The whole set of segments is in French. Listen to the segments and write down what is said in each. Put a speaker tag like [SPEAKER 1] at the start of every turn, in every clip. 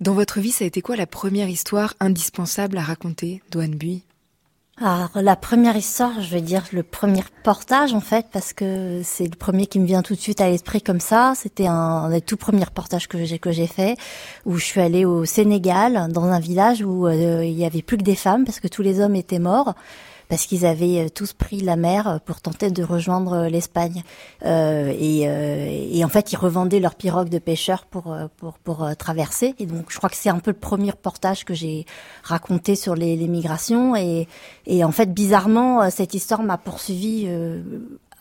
[SPEAKER 1] Dans votre vie, ça a été quoi la première histoire indispensable à raconter, Doane Bui
[SPEAKER 2] alors la première histoire, je vais dire le premier portage en fait, parce que c'est le premier qui me vient tout de suite à l'esprit comme ça. C'était un, des tout premiers portages que j'ai que j'ai fait, où je suis allée au Sénégal dans un village où euh, il y avait plus que des femmes parce que tous les hommes étaient morts parce qu'ils avaient euh, tous pris la mer euh, pour tenter de rejoindre euh, l'Espagne. Euh, et, et, en fait, ils revendaient leurs pirogues de pêcheurs pour pour pour traverser. Et donc, je crois que c'est un peu le premier reportage que j'ai raconté sur les, les migrations. Et, et en fait, bizarrement, cette histoire m'a poursuivi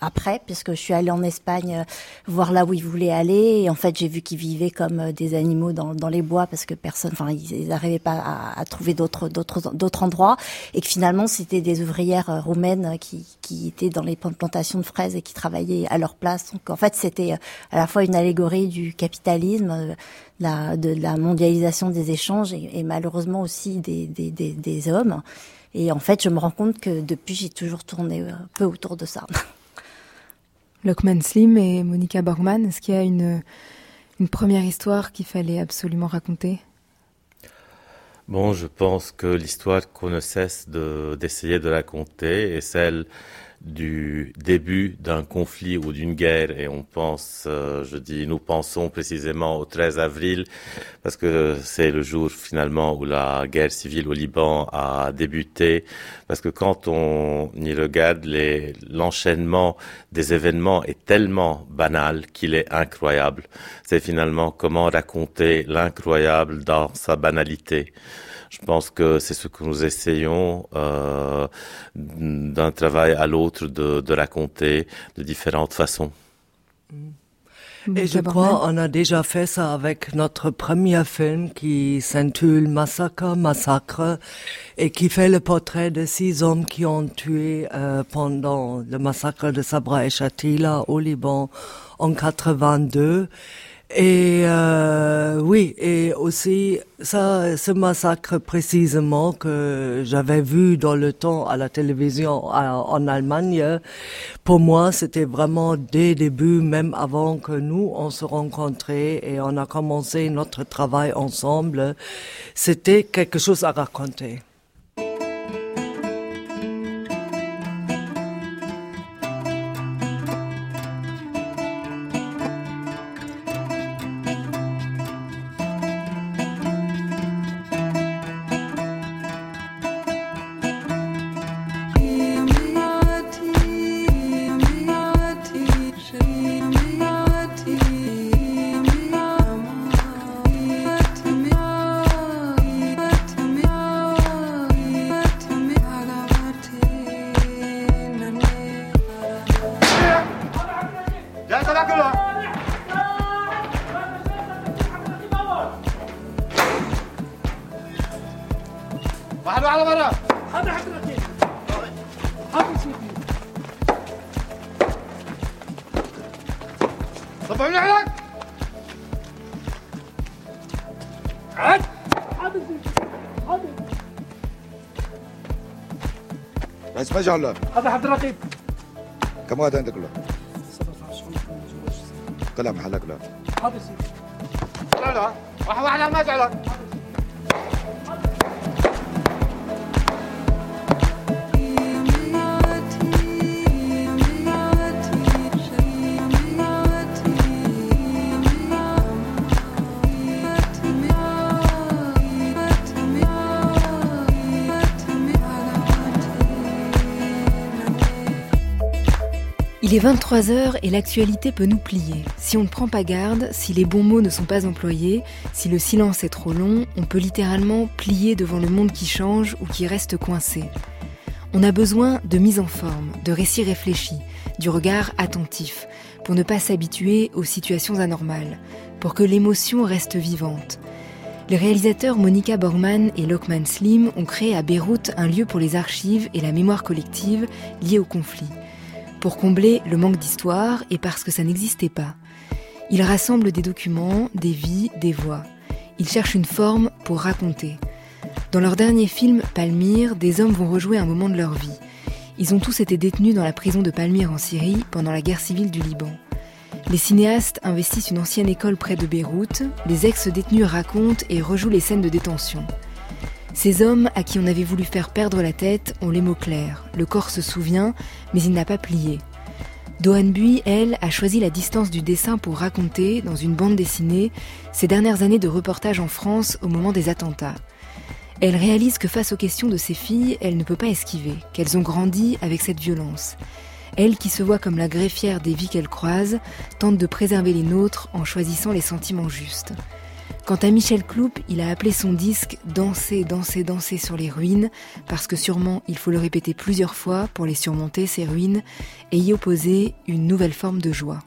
[SPEAKER 2] après, puisque je suis allée en Espagne euh, voir là où ils voulaient aller. Et en fait, j'ai vu qu'ils vivaient comme euh, des animaux dans, dans, les bois parce que personne, enfin, ils n'arrivaient pas à, à trouver d'autres d'autres d'autres endroits. Et que finalement, c'était des ouvrières euh, roumaines qui, qui étaient dans les plantations de fraises et qui travaillaient à leur place. Donc, en fait, c'était à la fois une allégorie du capitalisme, la, de la mondialisation des échanges et, et malheureusement aussi des, des, des, des hommes. Et en fait, je me rends compte que depuis, j'ai toujours tourné un peu autour de ça.
[SPEAKER 1] Lockman Slim et Monica Borgman, est-ce qu'il y a une, une première histoire qu'il fallait absolument raconter?
[SPEAKER 3] Bon, je pense que l'histoire qu'on ne cesse d'essayer de, de raconter est celle du début d'un conflit ou d'une guerre et on pense, euh, je dis, nous pensons précisément au 13 avril parce que c'est le jour finalement où la guerre civile au Liban a débuté parce que quand on y regarde l'enchaînement des événements est tellement banal qu'il est incroyable. C'est finalement comment raconter l'incroyable dans sa banalité. Je pense que c'est ce que nous essayons euh, d'un travail à l'autre de, de raconter de différentes façons.
[SPEAKER 4] Et je crois on a déjà fait ça avec notre premier film qui s'intitule Massacre, Massacre et qui fait le portrait de six hommes qui ont tué euh, pendant le massacre de Sabra et Shatila au Liban en 82 et euh, oui, et aussi ça, ce massacre précisément que j'avais vu dans le temps à la télévision en Allemagne, pour moi c'était vraiment dès début, même avant que nous on se rencontrait et on a commencé notre travail ensemble, c'était quelque chose à raconter.
[SPEAKER 5] حاجة على هذا عبد الرقيب. كم هذا عندك له؟ 17 كلام حالك له هذا سيدي. لا لا. واحد واحد ما زعلان
[SPEAKER 1] Il est 23h et l'actualité peut nous plier. Si on ne prend pas garde, si les bons mots ne sont pas employés, si le silence est trop long, on peut littéralement plier devant le monde qui change ou qui reste coincé. On a besoin de mise en forme, de récits réfléchis, du regard attentif, pour ne pas s'habituer aux situations anormales, pour que l'émotion reste vivante. Les réalisateurs Monica Borgman et Lockman Slim ont créé à Beyrouth un lieu pour les archives et la mémoire collective liées au conflit pour combler le manque d'histoire et parce que ça n'existait pas. Ils rassemblent des documents, des vies, des voix. Ils cherchent une forme pour raconter. Dans leur dernier film, Palmyre, des hommes vont rejouer un moment de leur vie. Ils ont tous été détenus dans la prison de Palmyre en Syrie pendant la guerre civile du Liban. Les cinéastes investissent une ancienne école près de Beyrouth, les ex-détenus racontent et rejouent les scènes de détention. Ces hommes à qui on avait voulu faire perdre la tête ont les mots clairs. Le corps se souvient, mais il n'a pas plié. Dohan Bui, elle, a choisi la distance du dessin pour raconter, dans une bande dessinée, ses dernières années de reportage en France au moment des attentats. Elle réalise que face aux questions de ses filles, elle ne peut pas esquiver, qu'elles ont grandi avec cette violence. Elle, qui se voit comme la greffière des vies qu'elle croise, tente de préserver les nôtres en choisissant les sentiments justes. Quant à Michel Cloup, il a appelé son disque Danser, danser, danser sur les ruines, parce que sûrement il faut le répéter plusieurs fois pour les surmonter, ces ruines, et y opposer une nouvelle forme de joie.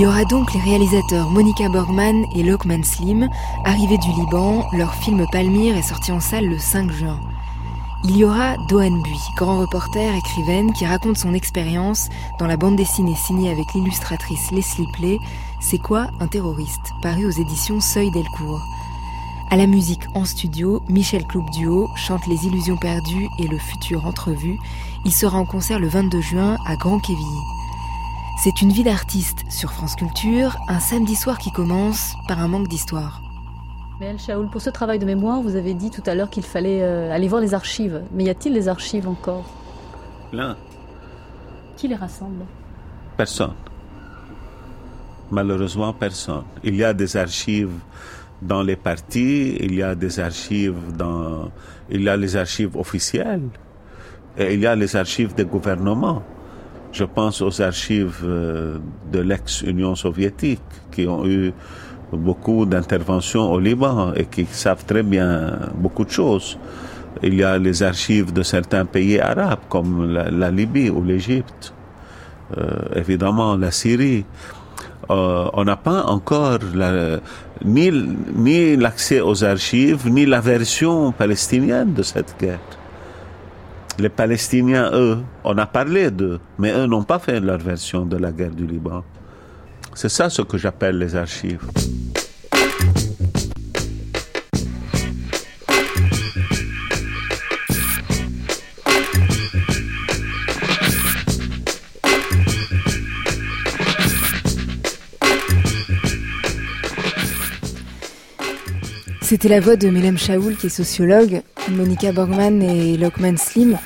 [SPEAKER 1] Il y aura donc les réalisateurs Monica Borgman et Lokman Slim, arrivés du Liban. Leur film Palmyre est sorti en salle le 5 juin. Il y aura Dohan Bui, grand reporter, écrivaine, qui raconte son expérience dans la bande dessinée signée avec l'illustratrice Leslie Play, C'est quoi un terroriste, paru aux éditions Seuil Delcourt. À la musique en studio, Michel Cloup Duo chante Les Illusions perdues et Le futur entrevu. Il sera en concert le 22 juin à Grand-Quevilly. C'est une vie d'artiste sur France Culture, un samedi soir qui commence par un manque d'histoire.
[SPEAKER 6] Mais El Shaoul, pour ce travail de mémoire, vous avez dit tout à l'heure qu'il fallait euh, aller voir les archives. Mais y a-t-il des archives encore?
[SPEAKER 7] Plein.
[SPEAKER 6] Qui les rassemble?
[SPEAKER 7] Personne. Malheureusement, personne. Il y a des archives dans les partis, il y a des archives dans, il y a les archives officielles, et il y a les archives des gouvernements. Je pense aux archives euh, de l'ex-Union soviétique qui ont eu beaucoup d'interventions au Liban et qui savent très bien beaucoup de choses. Il y a les archives de certains pays arabes comme la, Libye ou l'Égypte, euh, évidemment la Syrie. Euh, on n'a pas encore la, ni, ni l'accès aux archives, ni la version palestinienne de cette guerre. Les Palestiniens, eux, on a parlé d'eux, mais eux n'ont pas fait leur version de la guerre du Liban. C'est ça ce que j'appelle les archives.
[SPEAKER 1] C'était la voix de Mélem Shaoul, qui est sociologue, Monica Borgman et Lokman Slim.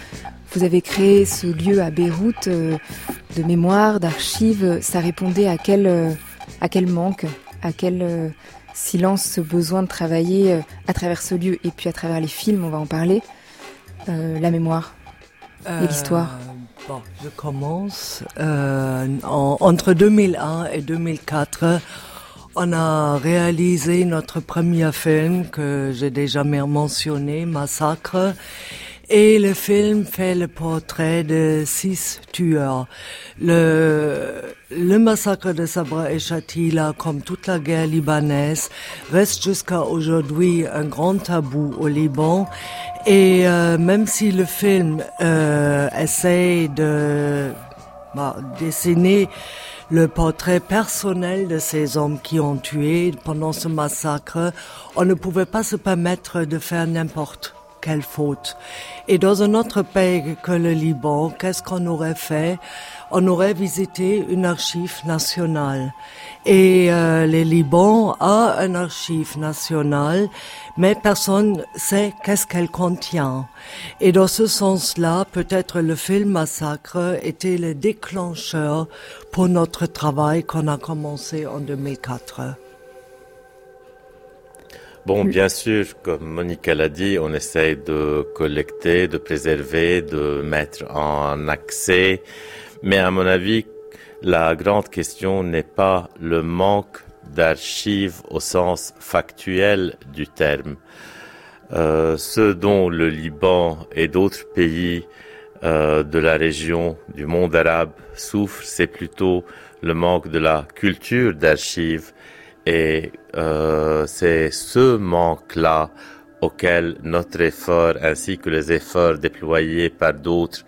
[SPEAKER 1] Vous avez créé ce lieu à Beyrouth euh, de mémoire, d'archives. Ça répondait à quel, euh, manque, à quel euh, silence, ce besoin de travailler à travers ce lieu et puis à travers les films, on va en parler, la mémoire et l'histoire.
[SPEAKER 4] Je commence. entre 2001 et 2004, on a réalisé notre premier film que j'ai déjà mentionné, Massacre. Et le film fait le portrait de six tueurs. Le, le massacre de Sabra et Shatila, comme toute la guerre libanaise, reste jusqu'à aujourd'hui un grand tabou au Liban. Et euh, même si le film euh, essaye de bah, dessiner le portrait personnel de ces hommes qui ont tué pendant ce massacre, on ne pouvait pas se permettre de faire n'importe quelle faute. Et dans un autre pays que le Liban, qu'est-ce qu'on aurait fait? On aurait visité une archive nationale. Et euh, le Liban a un archive national, mais personne sait qu'est-ce qu'elle contient. Et dans ce sens-là, peut-être le film Massacre était le déclencheur pour notre travail qu'on a commencé en 2004.
[SPEAKER 3] Bon, bien sûr, comme Monica l'a dit, on essaye de collecter, de préserver, de mettre en accès. Mais à mon avis, la grande question n'est pas le manque d'archives au sens factuel du terme. Euh, ce dont le Liban et d'autres pays euh, de la région du monde arabe souffrent, c'est plutôt le manque de la culture d'archives et euh, c'est ce manque-là auquel notre effort ainsi que les efforts déployés par d'autres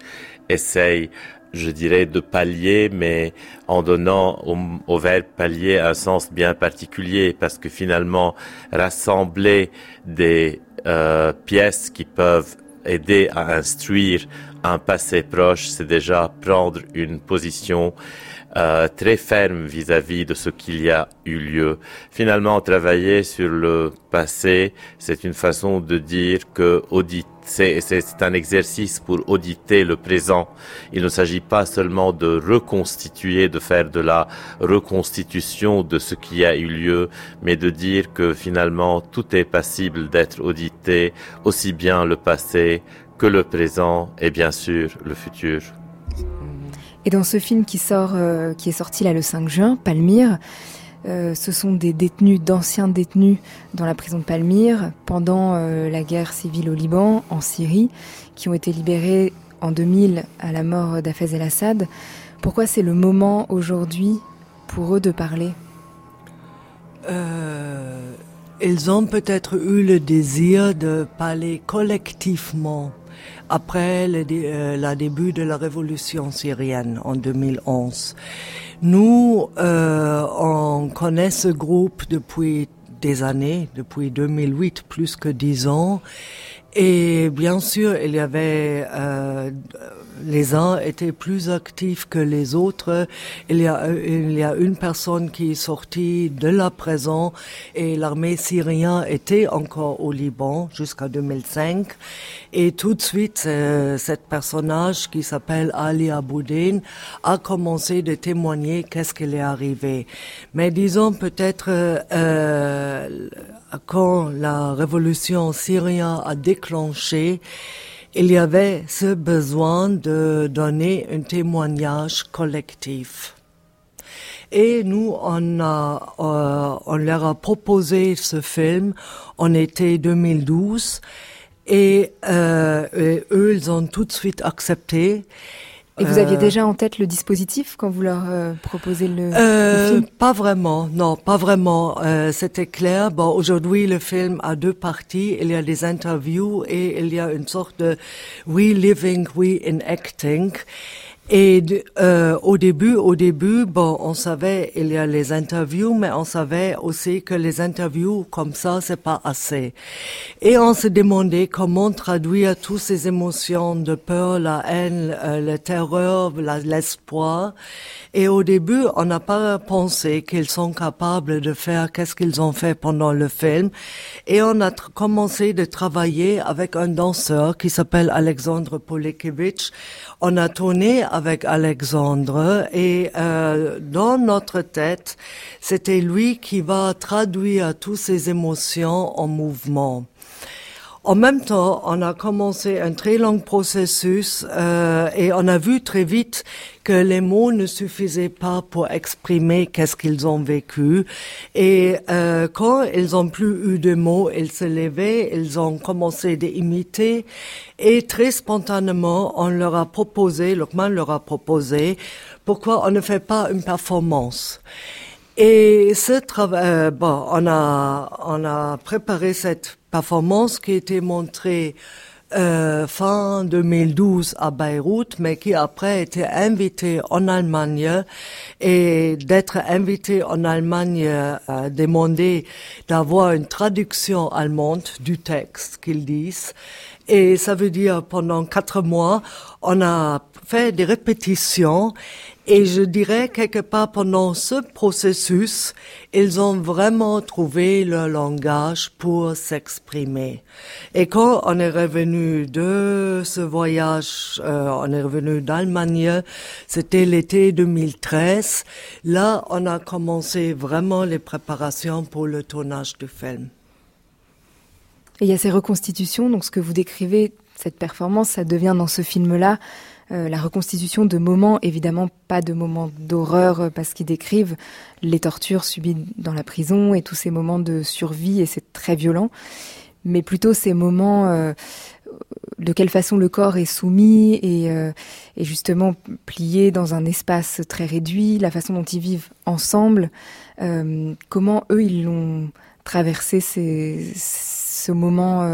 [SPEAKER 3] essaye je dirais, de palier, mais en donnant au, au, verbe palier un sens bien particulier, parce que finalement, rassembler des euh, pièces qui peuvent aider à instruire un passé proche, c'est déjà prendre une position euh, très ferme vis-à-vis de ce qu'il y a eu lieu. Finalement, travailler sur le passé, c'est une façon de dire que c'est un exercice pour auditer le présent. Il ne s'agit pas seulement de reconstituer, de faire de la reconstitution de ce qui a eu lieu, mais de dire que finalement tout est passible d'être audité, aussi bien le passé que le présent et bien sûr le futur.
[SPEAKER 1] Et dans ce film qui sort, euh, qui est sorti là le 5 juin, Palmyre, euh, ce sont des détenus, d'anciens détenus dans la prison de Palmyre pendant euh, la guerre civile au Liban, en Syrie, qui ont été libérés en 2000 à la mort d'Afez el-Assad. Pourquoi c'est le moment aujourd'hui pour eux de parler?
[SPEAKER 4] Ils ont peut-être eu le désir de parler collectivement après le euh, la début de la révolution syrienne en 2011. Nous, euh, on connaît ce groupe depuis des années, depuis 2008, plus que dix ans. Et bien sûr, il y avait euh, les uns étaient plus actifs que les autres. Il y a, il y a une personne qui est sortie de la prison et l'armée syrienne était encore au Liban jusqu'à 2005. Et tout de suite, euh, cette personnage qui s'appelle Ali Aboudin a commencé de témoigner qu'est-ce qui est arrivé. Mais disons peut-être euh, quand la révolution syrienne a déclenché, il y avait ce besoin de donner un témoignage collectif. Et nous, on, a, euh, on leur a proposé ce film en été 2012 et, euh, et eux, ils ont tout de suite accepté.
[SPEAKER 1] Et vous aviez euh, déjà en tête le dispositif quand vous leur euh, proposez le,
[SPEAKER 4] euh,
[SPEAKER 1] le, film?
[SPEAKER 4] Pas vraiment, non, pas vraiment. Euh, C'était clair. Bon, aujourd'hui, le film a deux parties. Il y a des interviews et il y a une sorte de we living, we enacting. Et euh, au début, au début, bon, on savait il y a les interviews, mais on savait aussi que les interviews comme ça, c'est pas assez. Et on se demandait comment traduire toutes ces émotions de peur, la haine, euh, la terreur, l'espoir. Et au début, on n'a pas pensé qu'ils sont capables de faire qu'est-ce qu'ils ont fait pendant le film. Et on a commencé de travailler avec un danseur qui s'appelle Alexandre Polekevich. On a tourné avec Alexandre et euh, dans notre tête, c'était lui qui va traduire toutes ces émotions en mouvement. En même temps, on a commencé un très long processus euh, et on a vu très vite que les mots ne suffisaient pas pour exprimer qu'est-ce qu'ils ont vécu. Et euh, quand ils ont plus eu de mots, ils se levaient, ils ont commencé d'imiter et très spontanément, on leur a proposé, Lokman leur a proposé, pourquoi on ne fait pas une performance. Et ce travail, euh, bon, on a, on a préparé cette performance qui été montrée euh, fin 2012 à Beyrouth, mais qui après a été invitée en Allemagne et d'être invité en Allemagne a demandé d'avoir une traduction allemande du texte qu'ils disent. Et ça veut dire pendant quatre mois, on a fait des répétitions et je dirais quelque part pendant ce processus, ils ont vraiment trouvé leur langage pour s'exprimer. Et quand on est revenu de ce voyage, euh, on est revenu d'Allemagne, c'était l'été 2013, là on a commencé vraiment les préparations pour le tournage du film.
[SPEAKER 1] Et il y a ces reconstitutions, donc ce que vous décrivez, cette performance, ça devient dans ce film-là euh, la reconstitution de moments, évidemment pas de moments d'horreur euh, parce qu'ils décrivent les tortures subies dans la prison et tous ces moments de survie et c'est très violent, mais plutôt ces moments euh, de quelle façon le corps est soumis et, euh, justement plié dans un espace très réduit, la façon dont ils vivent ensemble, euh, comment eux ils l'ont traversé ces, ce moment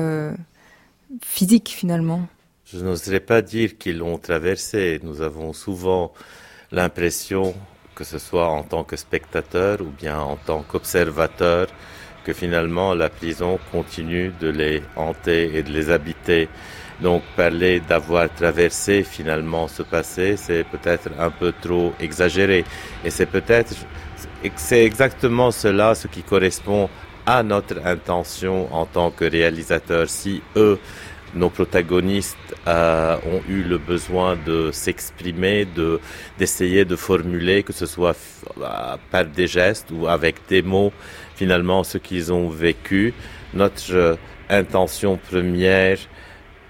[SPEAKER 1] physique finalement.
[SPEAKER 3] Je n'oserais pas dire qu'ils l'ont traversé. Nous avons souvent l'impression, que ce soit en tant que spectateur ou bien en tant qu'observateur, que finalement la prison continue de les hanter et de les habiter. Donc parler d'avoir traversé finalement ce passé, c'est peut-être un peu trop exagéré. Et c'est peut-être, c'est exactement cela ce qui correspond à notre intention en tant que réalisateur. Si eux, nos protagonistes euh, ont eu le besoin de s'exprimer, de d'essayer de formuler, que ce soit euh, par des gestes ou avec des mots, finalement ce qu'ils ont vécu. Notre intention première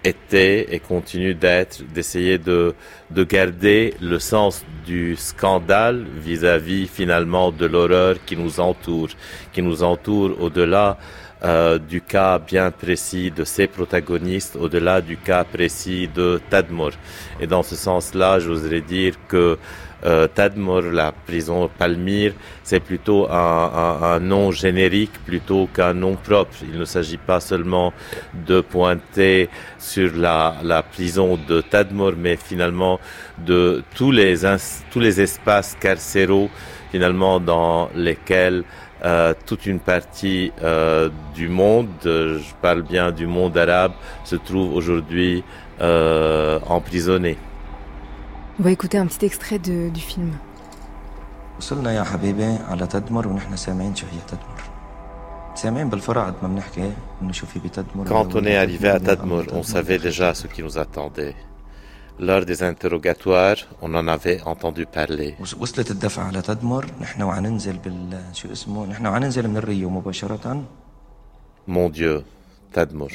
[SPEAKER 3] était et continue d'être d'essayer de, de garder le sens du scandale vis-à-vis finalement de l'horreur qui nous entoure, qui nous entoure au-delà euh, du cas bien précis de ses protagonistes, au-delà du cas précis de Tadmor. Et dans ce sens-là, j'oserais dire que euh, Tadmor, la prison Palmyre, c'est plutôt un, nom générique plutôt qu'un nom propre. Il ne s'agit pas seulement de pointer sur la, la prison de Tadmor, mais finalement de tous les, tous les espaces carcéraux finalement dans lesquels euh, toute une partie euh, du monde, je parle bien du monde arabe, se trouve aujourd'hui euh, emprisonné.
[SPEAKER 1] On va écouter un petit extrait de, du film.
[SPEAKER 3] Quand on est arrivé à Tadmor, on savait déjà ce qui nous attendait. Lors des interrogatoires, on en avait entendu parler. Mon Dieu, Tadmor.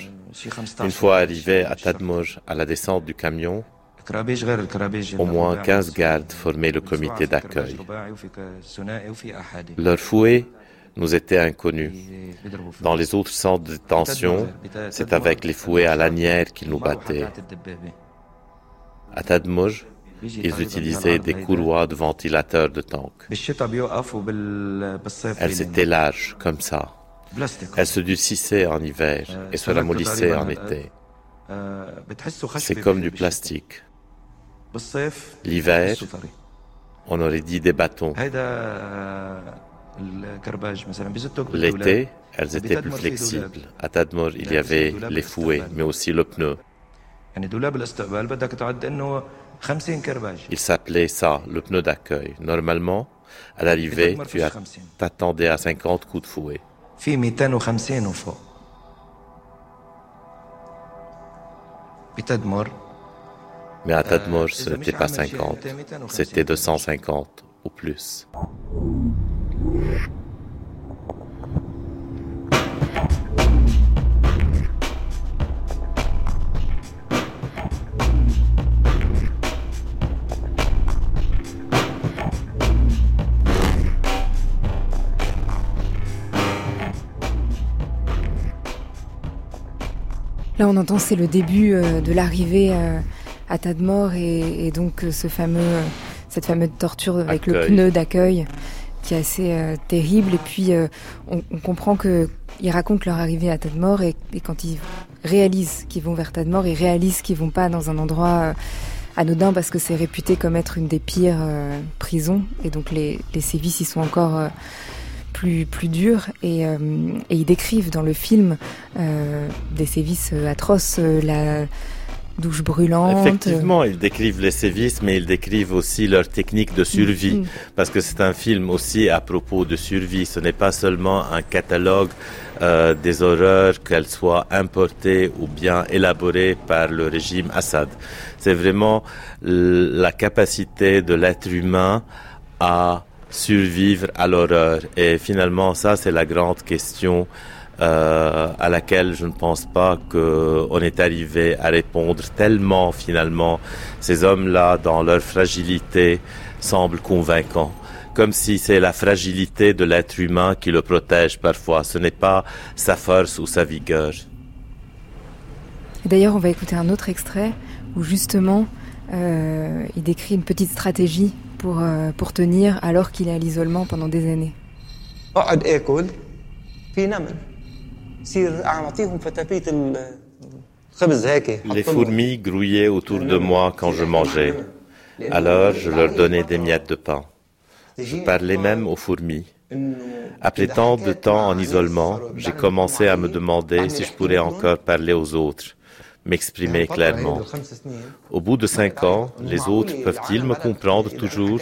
[SPEAKER 3] Une fois arrivé à Tadmor, à la descente du camion, au moins 15 gardes formaient le comité d'accueil. Leur fouet nous était inconnu. Dans les autres centres de détention, c'est avec les fouets à lanière qu'ils nous battaient. À Tadmor, ils utilisaient des courroies de ventilateurs de tank. Elles étaient larges, comme ça. Elles se durcissaient en hiver et se ramollissaient en été. C'est comme du plastique. L'hiver, on aurait dit des bâtons. L'été, elles étaient plus flexibles. À Tadmor, il y avait les fouets, mais aussi le pneu. Il s'appelait ça, le pneu d'accueil. Normalement, à l'arrivée, tu t'attendais à 50 coups de fouet. Mais à Tadmor, ce n'était pas 50, c'était 250 ou plus.
[SPEAKER 1] Là, on entend, c'est le début euh, de l'arrivée euh, à Tadmor et, et donc euh, ce fameux, cette fameuse torture avec le pneu d'accueil qui est assez terrible. Et puis, on, on, comprend que ils racontent leur arrivée à Tadmor et, et quand ils réalisent qu'ils vont vers Tadmor, ils réalisent qu'ils vont pas dans un endroit anodin parce que c'est réputé comme être une des pires prisons et donc les, les sévices y sont encore plus, plus dur et, euh, et, ils décrivent dans le film euh, des sévices atroces, euh, la douche brûlante.
[SPEAKER 3] Effectivement, ils décrivent les sévices, mais ils décrivent aussi leur technique de survie, mm. parce que c'est un film aussi à propos de survie. Ce n'est pas seulement un catalogue euh, des horreurs, qu'elles soient importées ou bien élaborées par le régime Assad. C'est vraiment la capacité de l'être humain à survivre à l'horreur. Et finalement, ça, c'est la grande question euh, à laquelle je ne pense pas qu'on est arrivé à répondre tellement finalement ces hommes-là, dans leur fragilité, semblent convaincants. Comme si c'est la fragilité de l'être humain qui le protège parfois. Ce n'est pas sa force ou sa vigueur.
[SPEAKER 1] D'ailleurs, on va écouter un autre extrait où justement euh, il décrit une petite stratégie pour, euh, pour tenir alors qu'il est à l'isolement pendant des années.
[SPEAKER 3] Les fourmis grouillaient autour de moi quand je mangeais. Alors je leur donnais des miettes de pain. Je parlais même aux fourmis. Après tant de temps en isolement, j'ai commencé à me demander si je pourrais encore parler aux autres, m'exprimer clairement. Au bout de cinq ans, les autres peuvent-ils me comprendre toujours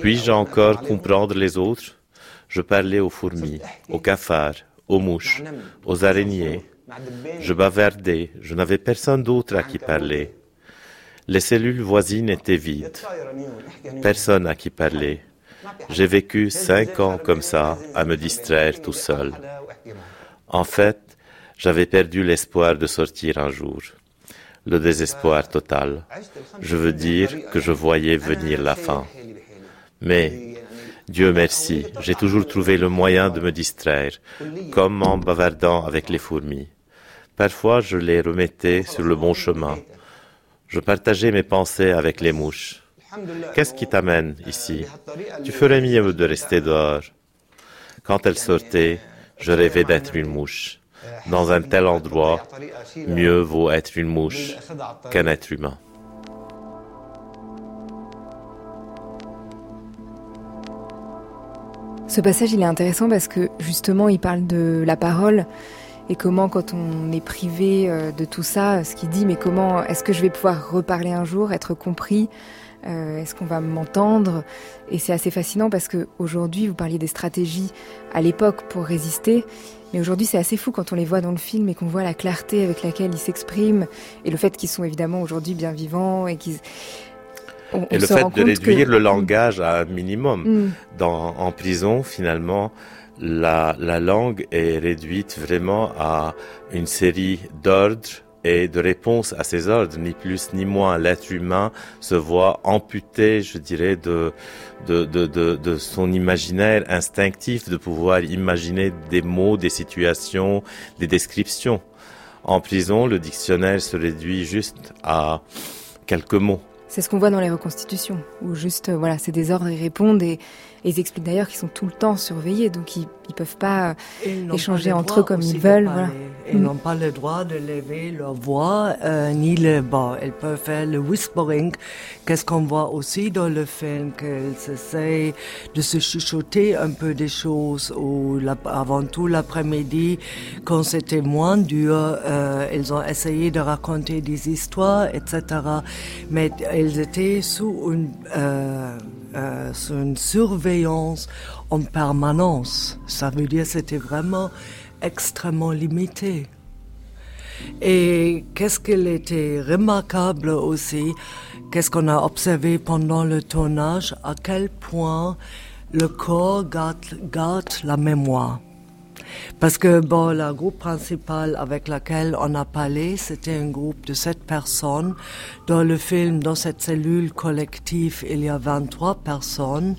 [SPEAKER 3] Puis-je encore comprendre les autres Je parlais aux fourmis, aux cafards, aux mouches, aux araignées. Je bavardais, je n'avais personne d'autre à qui parler. Les cellules voisines étaient vides. Personne à qui parler. J'ai vécu cinq ans comme ça, à me distraire tout seul. En fait, j'avais perdu l'espoir de sortir un jour. Le désespoir total. Je veux dire que je voyais venir la fin. Mais, Dieu merci, j'ai toujours trouvé le moyen de me distraire, comme en bavardant avec les fourmis. Parfois, je les remettais sur le bon chemin. Je partageais mes pensées avec les mouches. Qu'est-ce qui t'amène ici? Tu ferais mieux de rester dehors. Quand elle sortait, je rêvais d'être une mouche. Dans un tel endroit, mieux vaut être une mouche qu'un être humain.
[SPEAKER 1] Ce passage, il est intéressant parce que justement, il parle de la parole et comment, quand on est privé euh, de tout ça, ce qu'il dit, mais comment est-ce que je vais pouvoir reparler un jour, être compris euh, Est-ce qu'on va m'entendre? Et c'est assez fascinant parce que aujourd'hui, vous parliez des stratégies à l'époque pour résister, mais aujourd'hui, c'est assez fou quand on les voit dans le film et qu'on voit la clarté avec laquelle ils s'expriment et le fait qu'ils sont évidemment aujourd'hui bien vivants et qu'ils
[SPEAKER 3] et le fait de réduire le langage à un minimum. Mm. Dans, en prison, finalement, la, la langue est réduite vraiment à une série d'ordres et de réponse à ces ordres, ni plus ni moins. L'être humain se voit amputé, je dirais, de, de, de, de, son imaginaire instinctif, de pouvoir imaginer des mots, des situations, des descriptions. En prison, le dictionnaire se réduit juste à quelques mots.
[SPEAKER 1] C'est ce qu'on voit dans les reconstitutions, où juste, euh, voilà, c'est des ordres, ils répondent et, ils expliquent d'ailleurs qu'ils sont tout le temps surveillés, donc ils ne peuvent pas euh, échanger entre eux comme ils veulent. Voilà.
[SPEAKER 4] Ils mm. n'ont pas le droit de lever leur voix, euh, ni le bas. Ils peuvent faire le whispering. Qu'est-ce qu'on voit aussi dans le film, qu'ils essayent de se chuchoter un peu des choses, ou avant tout l'après-midi, quand c'était moins dur, euh, ils ont essayé de raconter des histoires, etc. Mais ils étaient sous une... Euh, euh, une surveillance en permanence. Ça veut dire c'était vraiment extrêmement limité. Et qu'est-ce qu'il était remarquable aussi, qu'est-ce qu'on a observé pendant le tournage, à quel point le corps garde la mémoire. Parce que bon, la groupe principal avec laquelle on a parlé, c'était un groupe de sept personnes. Dans le film, dans cette cellule collective, il y a 23 personnes,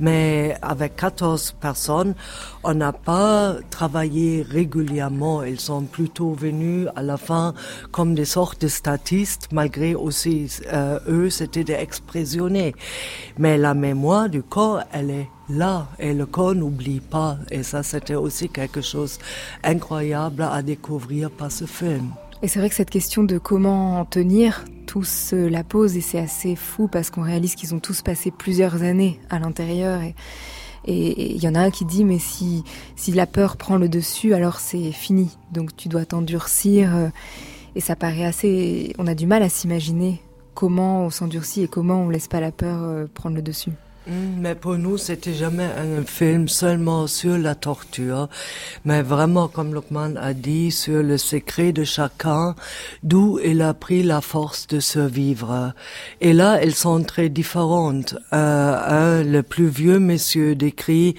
[SPEAKER 4] mais avec 14 personnes, on n'a pas travaillé régulièrement. Ils sont plutôt venus à la fin comme des sortes de statistes, malgré aussi euh, eux, c'était des expressionnés. Mais la mémoire du corps, elle est là et le corps n'oublie pas. Et ça, c'était aussi quelque chose incroyable à découvrir par ce film.
[SPEAKER 1] Et c'est vrai que cette question de comment tenir, tous la pose et c'est assez fou parce qu'on réalise qu'ils ont tous passé plusieurs années à l'intérieur et et il y en a un qui dit mais si si la peur prend le dessus alors c'est fini donc tu dois t'endurcir euh, et ça paraît assez on a du mal à s'imaginer comment on s'endurcit et comment on laisse pas la peur euh, prendre le dessus.
[SPEAKER 4] Mm, mais pour nous, c'était jamais un film seulement sur la torture, mais vraiment, comme Lokman a dit, sur le secret de chacun, d'où il a pris la force de survivre. Et là, elles sont très différentes. Euh, le plus vieux monsieur décrit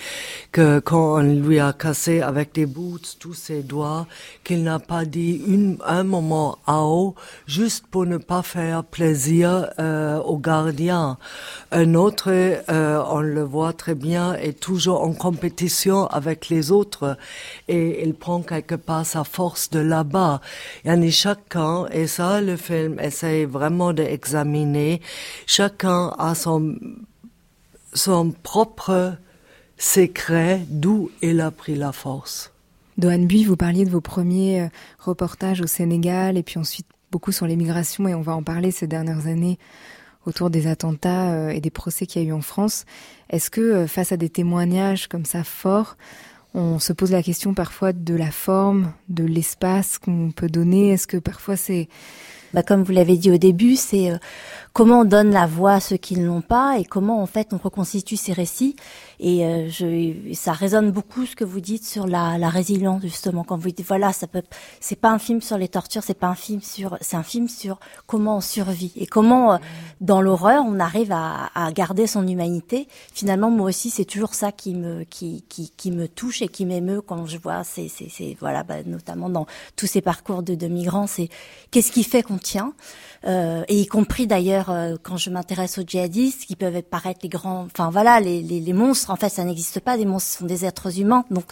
[SPEAKER 4] que quand on lui a cassé avec des boots tous ses doigts, qu'il n'a pas dit une, un moment à haut, juste pour ne pas faire plaisir euh, aux gardiens. Un autre euh, on le voit très bien, est toujours en compétition avec les autres et il prend quelque part sa force de là-bas. Yani chacun, et ça le film essaye vraiment d'examiner, chacun a son, son propre secret d'où il a pris la force.
[SPEAKER 1] Dohan Bui, vous parliez de vos premiers euh, reportages au Sénégal et puis ensuite beaucoup sur l'immigration et on va en parler ces dernières années autour des attentats euh, et des procès qu'il y a eu en France. Est-ce que euh, face à des témoignages comme ça forts, on se pose la question parfois de la forme, de l'espace qu'on peut donner? Est-ce que parfois c'est
[SPEAKER 2] bah, comme vous l'avez dit au début, c'est euh, comment on donne la voix à ceux qui ne l'ont pas et comment en fait on reconstitue ces récits. Et euh, je, ça résonne beaucoup ce que vous dites sur la, la résilience justement. Quand vous dites voilà ça peut c'est pas un film sur les tortures, c'est pas un film sur c'est un film sur comment on survit. Et comment euh, dans l'horreur on arrive à, à, garder son humanité. Finalement moi aussi c'est toujours ça qui me qui, qui, qui me touche et qui m'émeut quand je vois c'est c'est voilà bah, notamment dans tous ces parcours de, de migrants c'est qu'est-ce qui fait qu'on tient euh, et y compris d'ailleurs euh, quand je m'intéresse aux djihadistes qui peuvent paraître les grands enfin voilà les, les, les monstres en fait ça n'existe pas. Des monstres sont des êtres humains. Donc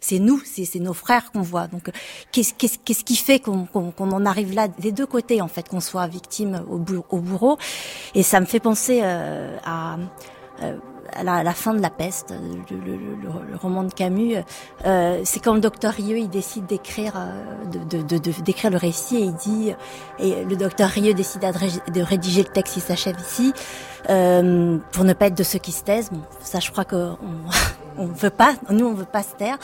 [SPEAKER 2] c'est nous c'est nos frères qu'on voit. Donc qu'est-ce qu'est-ce qu'est-ce qui fait qu'on qu'on en arrive là des deux côtés en fait qu'on soit victime au, au bourreau? Et ça me fait penser euh, à euh, à la, fin de la peste, le, le, le, le roman de Camus, euh, c'est quand le docteur Rieu il décide d'écrire euh, de, de, de, d'écrire le récit et il dit et le docteur Rieu décide de rédiger le texte qui s'achève ici euh, pour ne pas être de ceux qui se taisent. Bon, ça je crois qu'on on veut pas, nous on veut pas se taire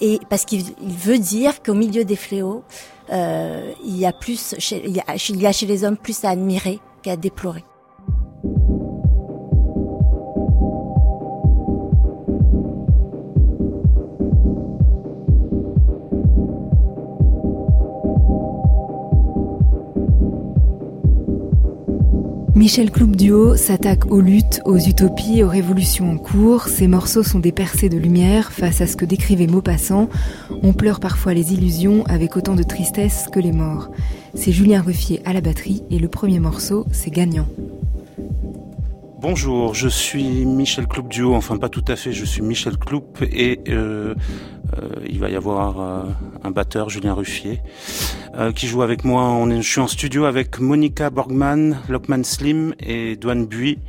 [SPEAKER 2] et parce qu'il veut dire qu'au milieu des fléaux, euh, il y a plus, il, il y a chez les hommes plus à admirer qu'à déplorer.
[SPEAKER 1] Michel Cloup Duo s'attaque aux luttes, aux utopies, aux révolutions en cours. Ses morceaux sont des percées de lumière face à ce que décrivait Maupassant. On pleure parfois les illusions avec autant de tristesse que les morts. C'est Julien Ruffier à la batterie et le premier morceau, c'est Gagnant.
[SPEAKER 8] Bonjour, je suis Michel Cloup Duo, enfin pas tout à fait, je suis Michel Cloup et euh, euh, il va y avoir euh, un batteur, Julien Ruffier, qui joue avec moi. Je suis en studio avec Monica Borgman, Lockman Slim et Douane Bui.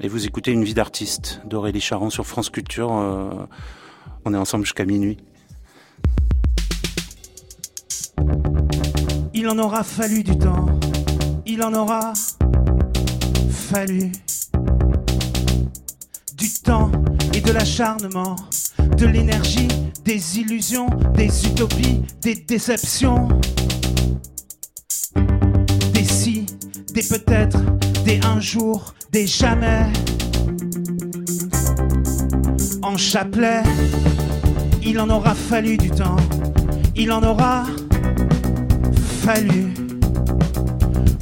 [SPEAKER 8] Et vous écoutez Une vie d'artiste d'Aurélie Charon sur France Culture. On est ensemble jusqu'à minuit.
[SPEAKER 9] Il en aura fallu du temps. Il en aura fallu et de l'acharnement, de l'énergie, des illusions, des utopies, des déceptions, des si, des peut-être, des un jour, des jamais. En chapelet, il en aura fallu du temps, il en aura fallu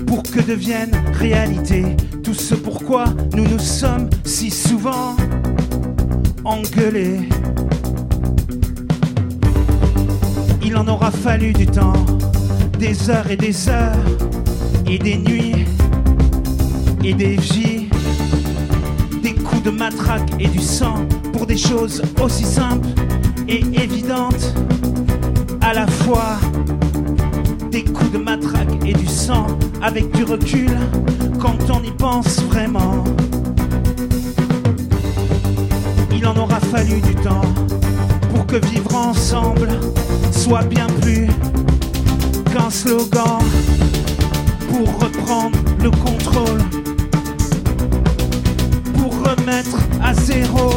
[SPEAKER 9] pour que devienne réalité tout ce pourquoi nous nous sommes si souvent engueulés. Il en aura fallu du temps, des heures et des heures, et des nuits, et des vies, des coups de matraque et du sang pour des choses aussi simples et évidentes à la fois des coups de matraque et du sang avec du recul quand on y pense vraiment. Il en aura fallu du temps pour que vivre ensemble soit bien plus qu'un slogan pour reprendre le contrôle, pour remettre à zéro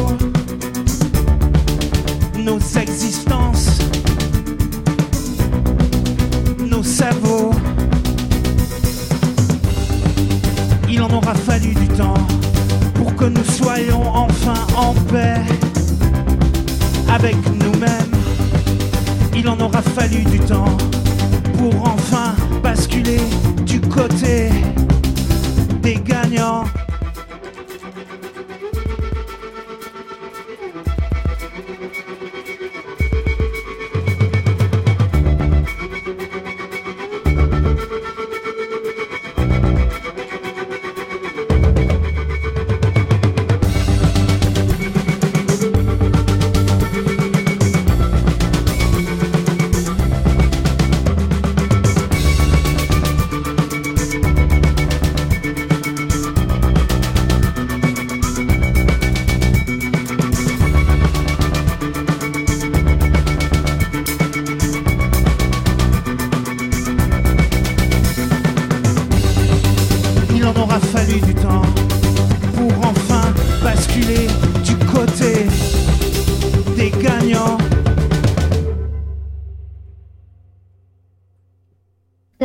[SPEAKER 9] nos existences cerveau. Il en aura fallu du temps pour que nous soyons enfin en paix avec nous-mêmes. Il en aura fallu du temps pour enfin basculer du côté des gagnants.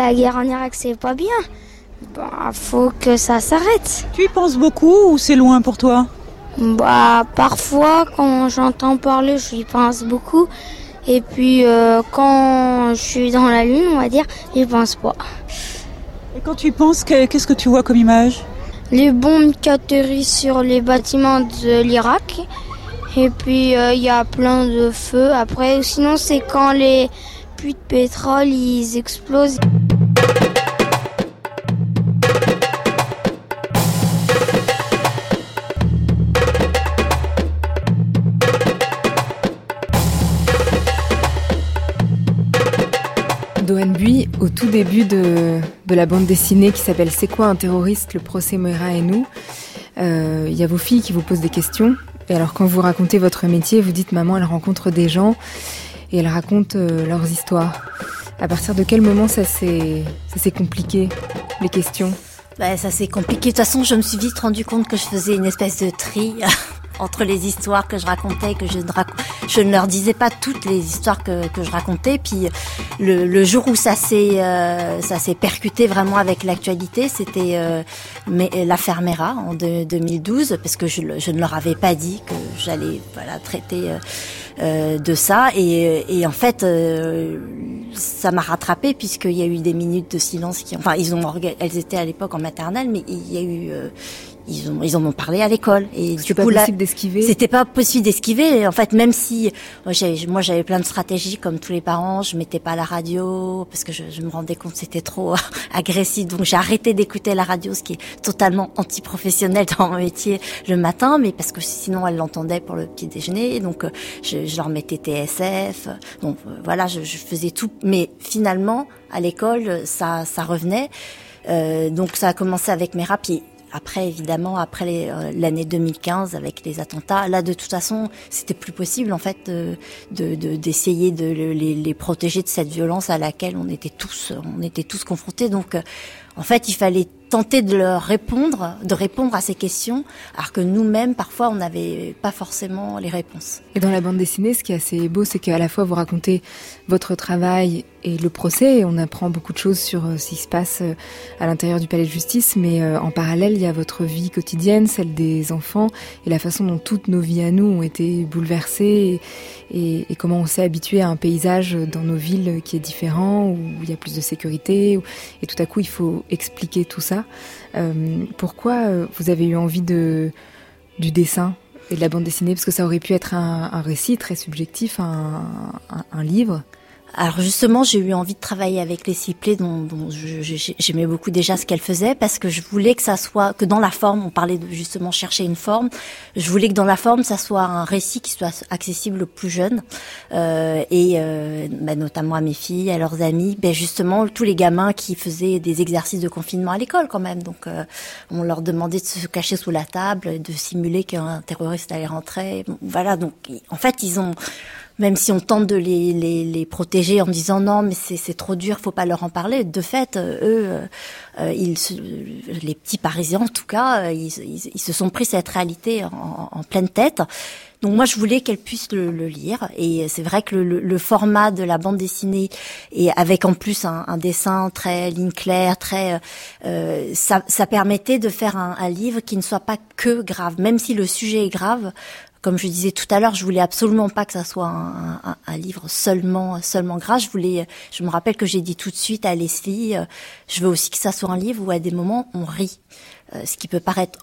[SPEAKER 10] La guerre en Irak, c'est pas bien. Bah, faut que ça s'arrête.
[SPEAKER 11] Tu y penses beaucoup ou c'est loin pour toi?
[SPEAKER 10] Bah, parfois, quand j'entends parler, j'y pense beaucoup. Et puis, euh, quand je suis dans la lune, on va dire, j'y pense pas.
[SPEAKER 11] Et quand tu y penses, qu'est-ce que tu vois comme image?
[SPEAKER 10] Les bombes qui atterrissent sur les bâtiments de l'Irak. Et puis, euh, il y a plein de feux. Après, sinon, c'est quand les puits de pétrole, ils explosent.
[SPEAKER 1] Au tout début de, la bande dessinée qui s'appelle C'est quoi un terroriste Le procès Moira et nous, euh, il y a vos filles qui vous posent des questions. Et alors quand vous racontez votre métier, vous dites maman, elle rencontre des gens et elle raconte euh, leurs histoires. À partir de quel moment ça s'est compliqué, les questions?
[SPEAKER 2] Bah, Ça s'est compliqué. De toute façon, je me suis vite rendu compte que je faisais une espèce de tri entre les histoires que je racontais, que je ne, je ne leur disais pas toutes les histoires que, que je racontais. Puis le, le jour où ça s'est euh, ça s'est percuté vraiment avec l'actualité, c'était euh, l'affaire Mera en 2012, parce que je, je, ne leur avais pas dit que j'allais voilà traiter euh, euh de ça. Et, et en fait, euh, ça m'a rattrapé puisqu'il y a eu des minutes de silence qui, enfin, ils ont, elles étaient à l'époque en maternelle, mais il y a eu ils ont ils en ont parlé à l'école.
[SPEAKER 1] Et du pas possible d'esquiver?
[SPEAKER 2] c'était pas possible d'esquiver. En fait même si moi j'avais plein de stratégies comme tous les parents je mettais pas la radio parce que je, je me rendais compte que c'était trop agressif. Donc j'ai arrêté d'écouter la radio ce qui est totalement anti-professionnel dans mon métier le matin mais parce que sinon elle l'entendait pour le petit déjeuner. Donc je, je leur mettais TSF donc voilà je, je faisais tout. Mais finalement à l'école ça ça revenait. Euh, donc ça a commencé avec mes rapides après, évidemment, après euh, l'année 2015 avec les attentats, là, de toute façon, c'était plus possible en fait de d'essayer de, les, les, protéger de cette violence à laquelle on était tous, on était tous confrontés. Donc, euh, en fait, il fallait tenter de leur répondre, de répondre à ces questions, alors que nous-mêmes, parfois, on n'avait pas forcément les réponses.
[SPEAKER 1] Et dans la bande dessinée, ce qui est assez beau, c'est qu'à la fois vous racontez votre travail et le procès, et on apprend beaucoup de choses sur euh, ce qui se passe euh, à l'intérieur du palais de justice, mais euh, en parallèle, il y a votre vie quotidienne, celle des enfants, et la façon dont toutes nos vies à nous ont été bouleversées, et, et comment on s'est habitué à un paysage dans nos villes qui est différent, où il y a plus de sécurité, et tout à coup, il faut expliquer tout ça. Euh, pourquoi euh, vous avez eu envie de, du dessin et de la bande dessinée? Parce que ça aurait pu être un, récit très subjectif, un livre.
[SPEAKER 2] Alors justement, j'ai eu envie de travailler avec les Ciplés, dont, dont j'aimais beaucoup déjà ce qu'elle faisait, parce que je voulais que ça soit, que dans la forme, on parlait de justement chercher une forme, je voulais que dans la forme, ça soit un récit qui soit accessible aux plus jeunes, euh, et euh, bah, notamment à mes filles, à leurs amis, ben justement tous les gamins qui faisaient des exercices de confinement à l'école quand même. Donc euh, on leur demandait de se cacher sous la table, de simuler qu'un terroriste allait rentrer. Voilà, donc en fait ils ont même si on tente de les, les, les protéger en disant non mais c'est trop dur, faut pas leur en parler. De fait, euh, eux, euh, euh, ils, les petits Parisiens en tout cas, ils, ils, se sont pris cette réalité en, en pleine tête. Donc moi je voulais qu'elle puisse le, le, lire et c'est vrai que le, le, format de la bande dessinée et avec en plus un, un dessin très ligne claire, très euh, ça, ça, permettait de faire un, un, livre qui ne soit pas que grave, même si le sujet est grave comme je disais tout à l'heure, je voulais absolument pas que ça soit un, un, un, livre seulement seulement grave. Je voulais, je me rappelle que j'ai dit tout de suite à Leslie, euh, je veux aussi que ça soit un livre où à des moments on rit, euh, ce qui peut paraître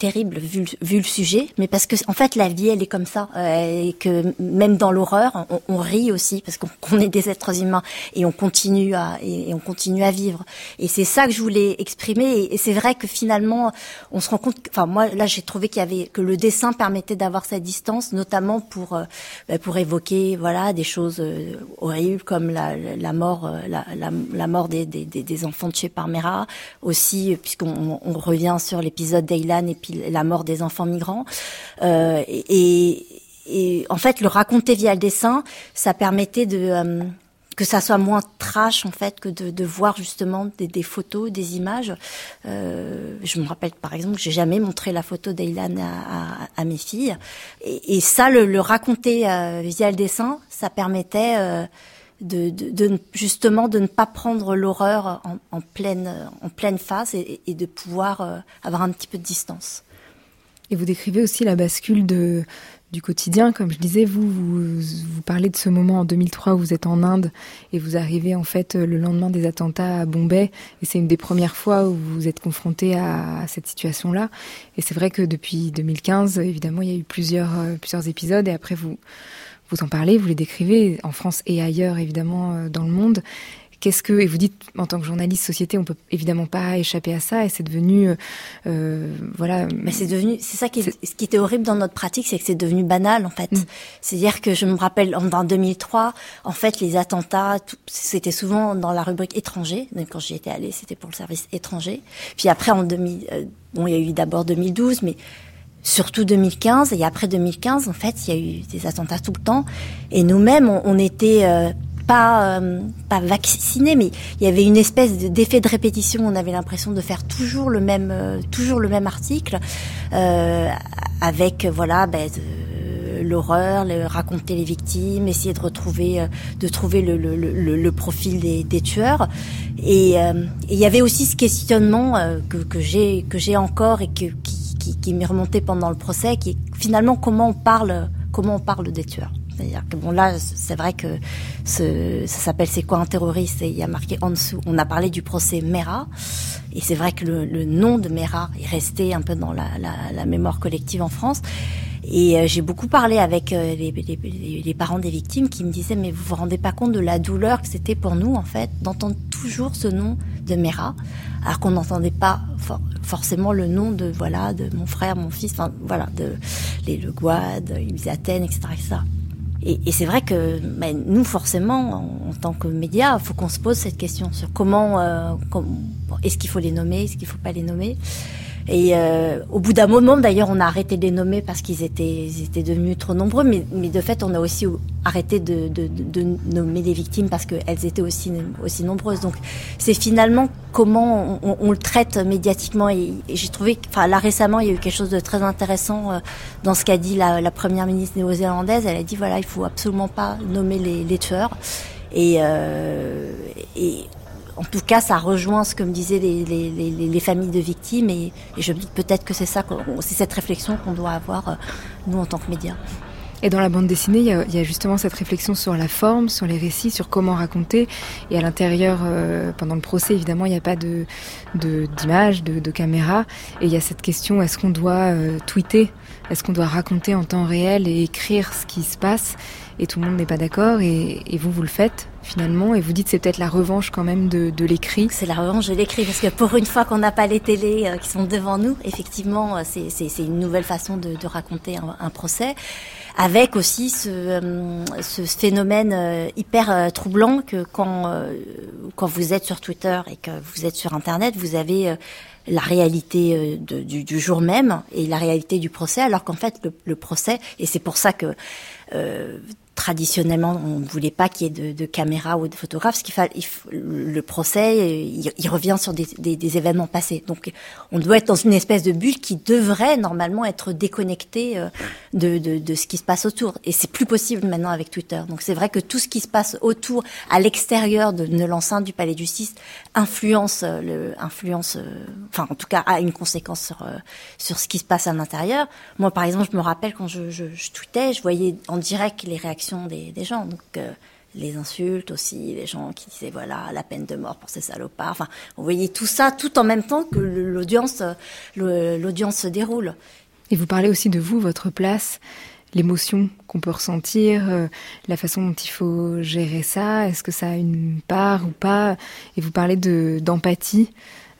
[SPEAKER 2] terrible vu, vu, le sujet, mais parce que en fait la vie elle est comme ça euh, et que même dans l'horreur on, on, rit aussi parce qu'on est des êtres humains et on continue à et, on continue à vivre. Et c'est ça que je voulais exprimer et, c'est vrai que finalement on se rend compte enfin moi là j'ai trouvé qu'il y avait que le dessin permettait d'avoir cette distance notamment pour euh, bah, pour évoquer voilà des choses euh, horribles comme la, la mort euh, la, la, la, mort des, des, des enfants tués par Mera aussi puisqu'on on revient sur l'épisode d'Aylan et puis la mort des enfants migrants. Euh, et, en fait, le raconter via le dessin, ça permettait de euh, que ça soit moins trash en fait que de, voir justement des, photos, des images. Euh, je me rappelle par exemple que j'ai jamais montré la photo d'Aylan à, mes filles, et, ça, le, raconter via le dessin, ça permettait de, justement de ne pas prendre l'horreur en, pleine en pleine face et, de pouvoir euh, avoir un petit peu de distance.
[SPEAKER 1] Et vous décrivez aussi la bascule de du quotidien, comme je disais, vous, vous, vous parlez de ce moment en 2003 où vous êtes en Inde et vous arrivez en fait le lendemain des attentats à Bombay et c'est une des premières fois où vous êtes confronté à, cette situation-là. Et c'est vrai que depuis 2015, évidemment, il y a eu plusieurs euh, plusieurs épisodes et après vous vous en parlez, vous les décrivez en France et ailleurs évidemment euh, dans le monde. Qu'est-ce que et vous dites en tant que journaliste société, on peut évidemment pas échapper à ça et c'est devenu euh, euh voilà.
[SPEAKER 2] Mais c'est devenu c'est ça qui est, ce qui était horrible dans notre pratique, c'est que c'est devenu banal en fait. Mm. C'est-à-dire que je me rappelle en, 2003, en fait les attentats, c'était souvent dans la rubrique étranger. Donc quand j'y étais allée, c'était pour le service étranger. Puis après en 2000, euh, bon il y a eu d'abord 2012, mais surtout 2015 et après 2015 en fait il y a eu des attentats tout le temps. Et nous-mêmes on, on était euh, pas euh, pas vaccinés mais il y avait une espèce d'effet de répétition. On avait l'impression de faire toujours le même euh, toujours le même article avec voilà ben, l'horreur, raconter les victimes, essayer de retrouver, de trouver le, le, le, le profil des, des, tueurs. Et il y avait aussi ce questionnement que, que j'ai que j'ai encore et que, qui, qui, qui m'est remonté pendant le procès, qui est finalement comment on parle, comment on parle des tueurs. C'est-à-dire que bon là, c'est vrai que ça s'appelle c'est quoi un terroriste? Et il y a marqué en dessous. On a parlé du procès Mera et c'est vrai que le, nom de Mera est resté un peu dans la mémoire collective en France. Et euh, j'ai beaucoup parlé avec euh, les, les, les, parents des victimes qui me disaient mais vous vous rendez pas compte de la douleur que c'était pour nous en fait d'entendre toujours ce nom de Mera alors qu'on n'entendait pas forcément le nom de voilà de mon frère, mon fils, enfin voilà de les Le Gouad, Athènes, etc., etc. Et, et c'est vrai que ben, nous, forcément, en, tant que médias, faut qu'on se pose cette question sur comment, euh, est-ce qu'il faut les nommer, est-ce qu'il faut pas les nommer? Et euh, au bout d'un moment, d'ailleurs, on a arrêté de les nommer parce qu'ils étaient, ils étaient devenus trop nombreux. Mais, mais, de fait, on a aussi arrêté de, de, de nommer des victimes parce qu'elles étaient aussi, aussi nombreuses. Donc, c'est finalement comment on, on, le traite médiatiquement. Et, j'ai trouvé, enfin là récemment, il y a eu quelque chose de très intéressant euh, dans ce qu'a dit la, la, première ministre néo-zélandaise. Elle a dit voilà, il faut absolument pas nommer les, les tueurs. Et, euh, et en tout cas, ça rejoint ce que me disaient les, les, les, les familles de victimes et, je me dis peut-être que c'est ça, c'est cette réflexion qu'on doit avoir, euh, nous, en tant que médias.
[SPEAKER 1] Et dans la bande dessinée, il y, a, justement cette réflexion sur la forme, sur les récits, sur comment raconter. Et à l'intérieur, euh, pendant le procès, évidemment, il n'y a pas de d'image, de, caméra. Et il y a cette question est-ce qu'on doit euh, tweeter? Est-ce qu'on doit raconter en temps réel et écrire ce qui se passe? Et tout le monde n'est pas d'accord. Et, vous, vous le faites? Finalement. Et vous dites c'est peut-être la revanche quand même de, de l'écrit.
[SPEAKER 2] C'est la revanche de l'écrit parce que pour une fois qu'on n'a pas les télés euh, qui sont devant nous, effectivement, euh, c'est une nouvelle façon de, de raconter un, un, procès. Avec aussi ce, euh, ce phénomène hyper troublant que quand, quand vous êtes sur Twitter et que vous êtes sur Internet, vous avez la réalité de, du, du, jour même et la réalité du procès, alors qu'en fait le, le, procès, et c'est pour ça que euh, traditionnellement, on ne voulait pas qu'il y ait de, de caméras ou de photographes. Ce qu'il le procès, il, revient sur des, événements passés. Donc, on doit être dans une espèce de bulle qui devrait normalement être déconnectée euh, de, ce qui se passe autour. Et c'est plus possible maintenant avec Twitter. Donc, c'est vrai que tout ce qui se passe autour, à l'extérieur de, l'enceinte du Palais de Justice, influence, euh, influence, euh, enfin, en tout cas, a une conséquence sur ce qui se passe à l'intérieur. Moi, par exemple, je me rappelle quand je, je tweetais, je voyais en direct les réactions des, des gens. Donc, euh, les insultes aussi, les gens qui disaient voilà la peine de mort pour ces salopards. Enfin, vous voyez tout ça tout en même temps que l'audience l'audience se déroule.
[SPEAKER 1] Et vous parlez aussi de vous, votre place, l'émotion qu'on peut ressentir, euh, la façon dont il faut gérer ça. Est-ce que ça a une part ou pas? Et vous parlez de d'empathie.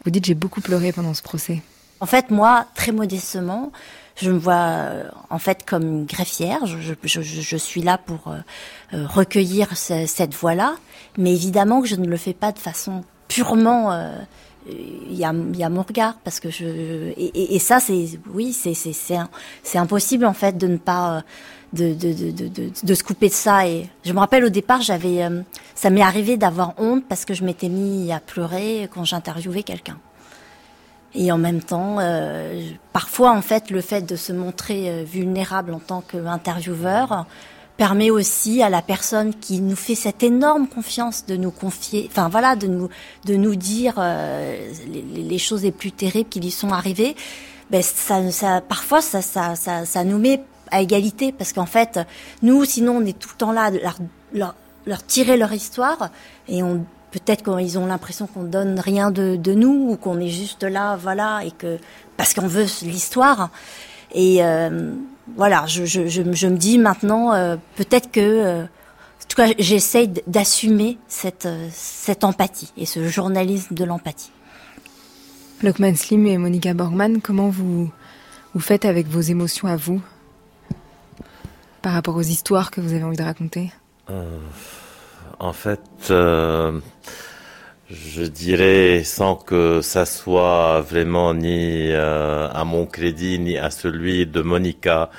[SPEAKER 1] Vous dites j'ai beaucoup pleuré pendant ce procès.
[SPEAKER 2] En fait, moi, très modestement, je me vois euh, en fait comme greffière. Je, suis là pour euh, euh, recueillir ce, cette voix-là, mais évidemment que je ne le fais pas de façon purement. Il y, a, mon regard parce que je et ça c'est oui c'est c'est c'est impossible en fait de ne pas de, de, de, de, de se couper de ça. Et je me rappelle au départ, j'avais, ça m'est arrivé d'avoir honte parce que je m'étais mis à pleurer quand j'interviewais quelqu'un. Et en même temps, euh, parfois en fait, le fait de se montrer euh, vulnérable en tant qu'intervieweur permet aussi à la personne qui nous fait cette énorme confiance de nous confier, enfin voilà, de nous de nous dire euh, les, les, choses les plus terribles qui lui sont arrivées. Ben ça, ça parfois ça, ça ça ça nous met à égalité parce qu'en fait nous sinon on est tout le temps là leur, leur, leur tirer leur histoire et on peut-être qu'ils ont l'impression qu'on donne rien de, de nous ou qu'on est juste là voilà et que parce qu'on veut l'histoire et euh, voilà, je, je, je, me dis maintenant, euh, peut-être que, euh, en tout cas, j'essaye d'assumer cette, cette empathie et ce journalisme de l'empathie.
[SPEAKER 1] Lokman Slim et Monica Borgman, comment vous, vous faites avec vos émotions à vous par rapport aux histoires que vous avez envie de raconter?
[SPEAKER 3] En fait, je dirais sans que ça soit vraiment ni euh, à mon crédit ni à celui de Monica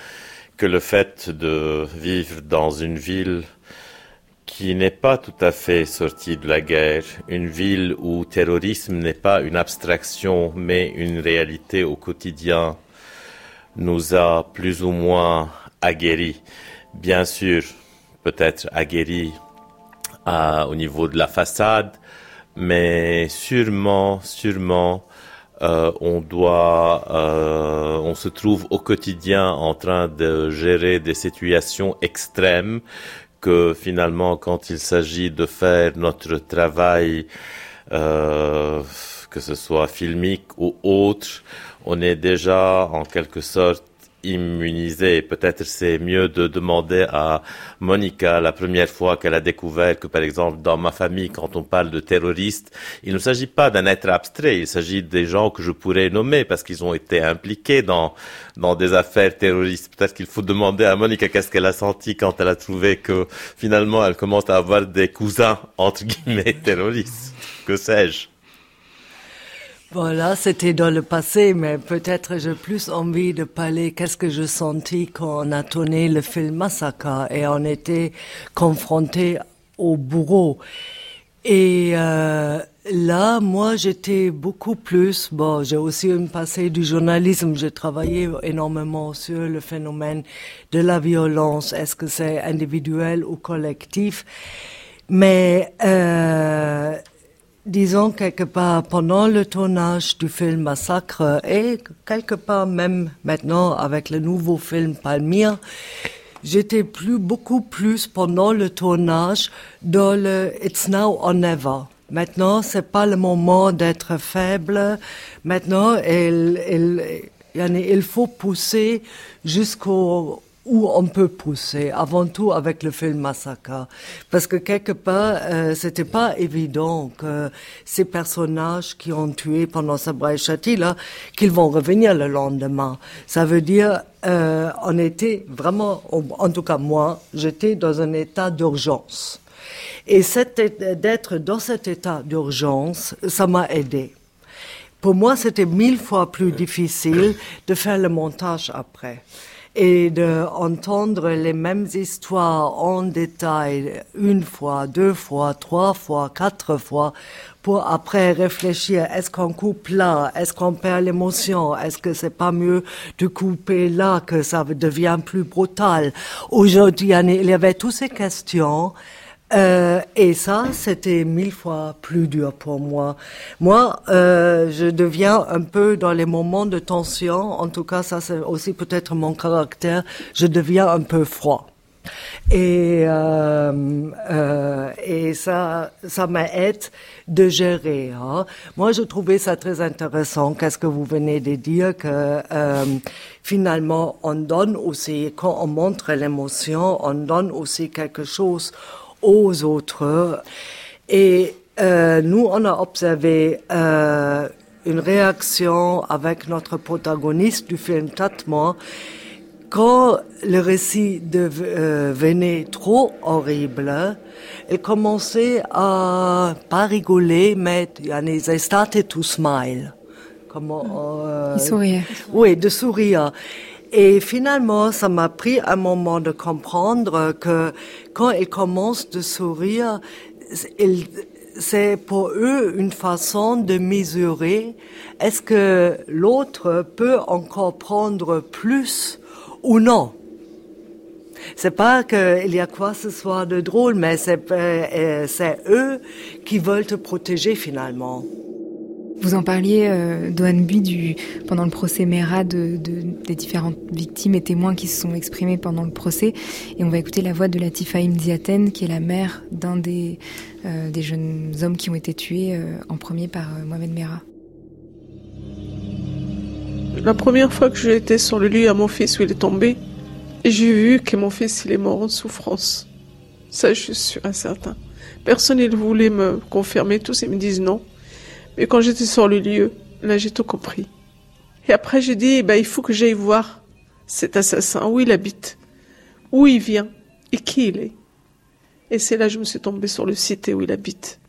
[SPEAKER 3] que le fait de vivre dans une ville qui n'est pas tout à fait sortie de la guerre, une ville où terrorisme n'est pas une abstraction mais une réalité au quotidien, nous a plus ou moins aguerris. Bien sûr, peut-être aguerris à, au niveau de la façade, mais sûrement, sûrement, euh, on doit, euh, on se trouve au quotidien en train de gérer des situations extrêmes que finalement, quand il s'agit de faire notre travail, euh, que ce soit filmique ou autre, on est déjà en quelque sorte immunisé. Peut-être c'est mieux de demander à Monica la première fois qu'elle a découvert que, par exemple, dans ma famille, quand on parle de terroristes, il ne s'agit pas d'un être abstrait, il s'agit des gens que je pourrais nommer parce qu'ils ont été impliqués dans, dans des affaires terroristes. Peut-être qu'il faut demander à Monica qu'est-ce qu'elle a senti quand elle a trouvé que finalement elle commence à avoir des cousins, entre guillemets, terroristes. Que sais-je?
[SPEAKER 4] Voilà, c'était dans le passé, mais peut-être j'ai plus envie de parler qu'est-ce que je sentis quand on a tourné le film Massacre et on était confronté au bourreau. Et euh, là, moi, j'étais beaucoup plus. Bon, j'ai aussi un passé du journalisme. J'ai travaillé énormément sur le phénomène de la violence. Est-ce que c'est individuel ou collectif Mais euh, disons quelque part pendant le tournage du film Massacre et quelque part même maintenant avec le nouveau film Palmyre, j'étais plus beaucoup plus pendant le tournage dans le It's Now or Never. Maintenant, c'est pas le moment d'être faible. Maintenant, il, il, il faut pousser jusqu'au où on peut pousser, avant tout avec le film Massacre, parce que quelque part, euh, c'était pas évident que ces personnages qui ont tué pendant ce châti là, qu'ils vont revenir le lendemain. Ça veut dire, euh, on était vraiment, en tout cas moi, j'étais dans un état d'urgence. Et d'être dans cet état d'urgence, ça m'a aidé. Pour moi, c'était mille fois plus difficile de faire le montage après et d'entendre les mêmes histoires en détail une fois, deux fois, trois fois, quatre fois pour après réfléchir, est-ce qu'on coupe là, est-ce qu'on perd l'émotion, est-ce que c'est pas mieux de couper là que ça devient plus brutal? Aujourd'hui, il y avait toutes ces questions euh, et ça, c'était mille fois plus dur pour moi. Moi, euh, je deviens un peu dans les moments de tension, en tout cas, ça c'est aussi peut-être mon caractère, je deviens un peu froid. Et, euh, euh, et ça, ça m'aide de gérer. Hein. Moi, je trouvais ça très intéressant. Qu'est-ce que vous venez de dire que euh, finalement, on donne aussi, quand on montre l'émotion, on donne aussi quelque chose aux autres. Et euh, nous, on a observé euh, une réaction avec notre protagoniste du film Tatman quand le récit devenait trop horrible, elle commençait à pas rigoler, mais they started to smile.
[SPEAKER 1] Comment, euh, Il souriait.
[SPEAKER 4] Oui, de sourire. Et finalement, ça m'a pris un moment de comprendre que quand ils commencent de sourire, c'est pour eux une façon de mesurer est-ce que l'autre peut encore prendre plus ou non. C'est pas qu'il y a quoi ce soit de drôle, mais c'est euh, c'est eux qui veulent te protéger finalement.
[SPEAKER 1] Vous en parliez, euh, Dohan Bui, du, pendant le procès Mera, de, de, des différentes victimes et témoins qui se sont exprimés pendant le procès. Et on va écouter la voix de Latifa Imdiaten, qui est la mère d'un des, euh, des jeunes hommes qui ont été tués euh, en premier par euh, Mohamed Mera.
[SPEAKER 12] La première fois que été sur le lieu à mon fils où il est tombé, j'ai vu que mon fils il est mort en souffrance. Ça, je suis incertain. Personne ne voulait me confirmer, tous ils me disent non. Mais quand j'étais sur le lieu, là j'ai tout compris. Et après j'ai dit, bah, il faut que j'aille voir cet assassin, où il habite, où il vient et qui il est. Et c'est là que je me suis tombée sur le site où il habite.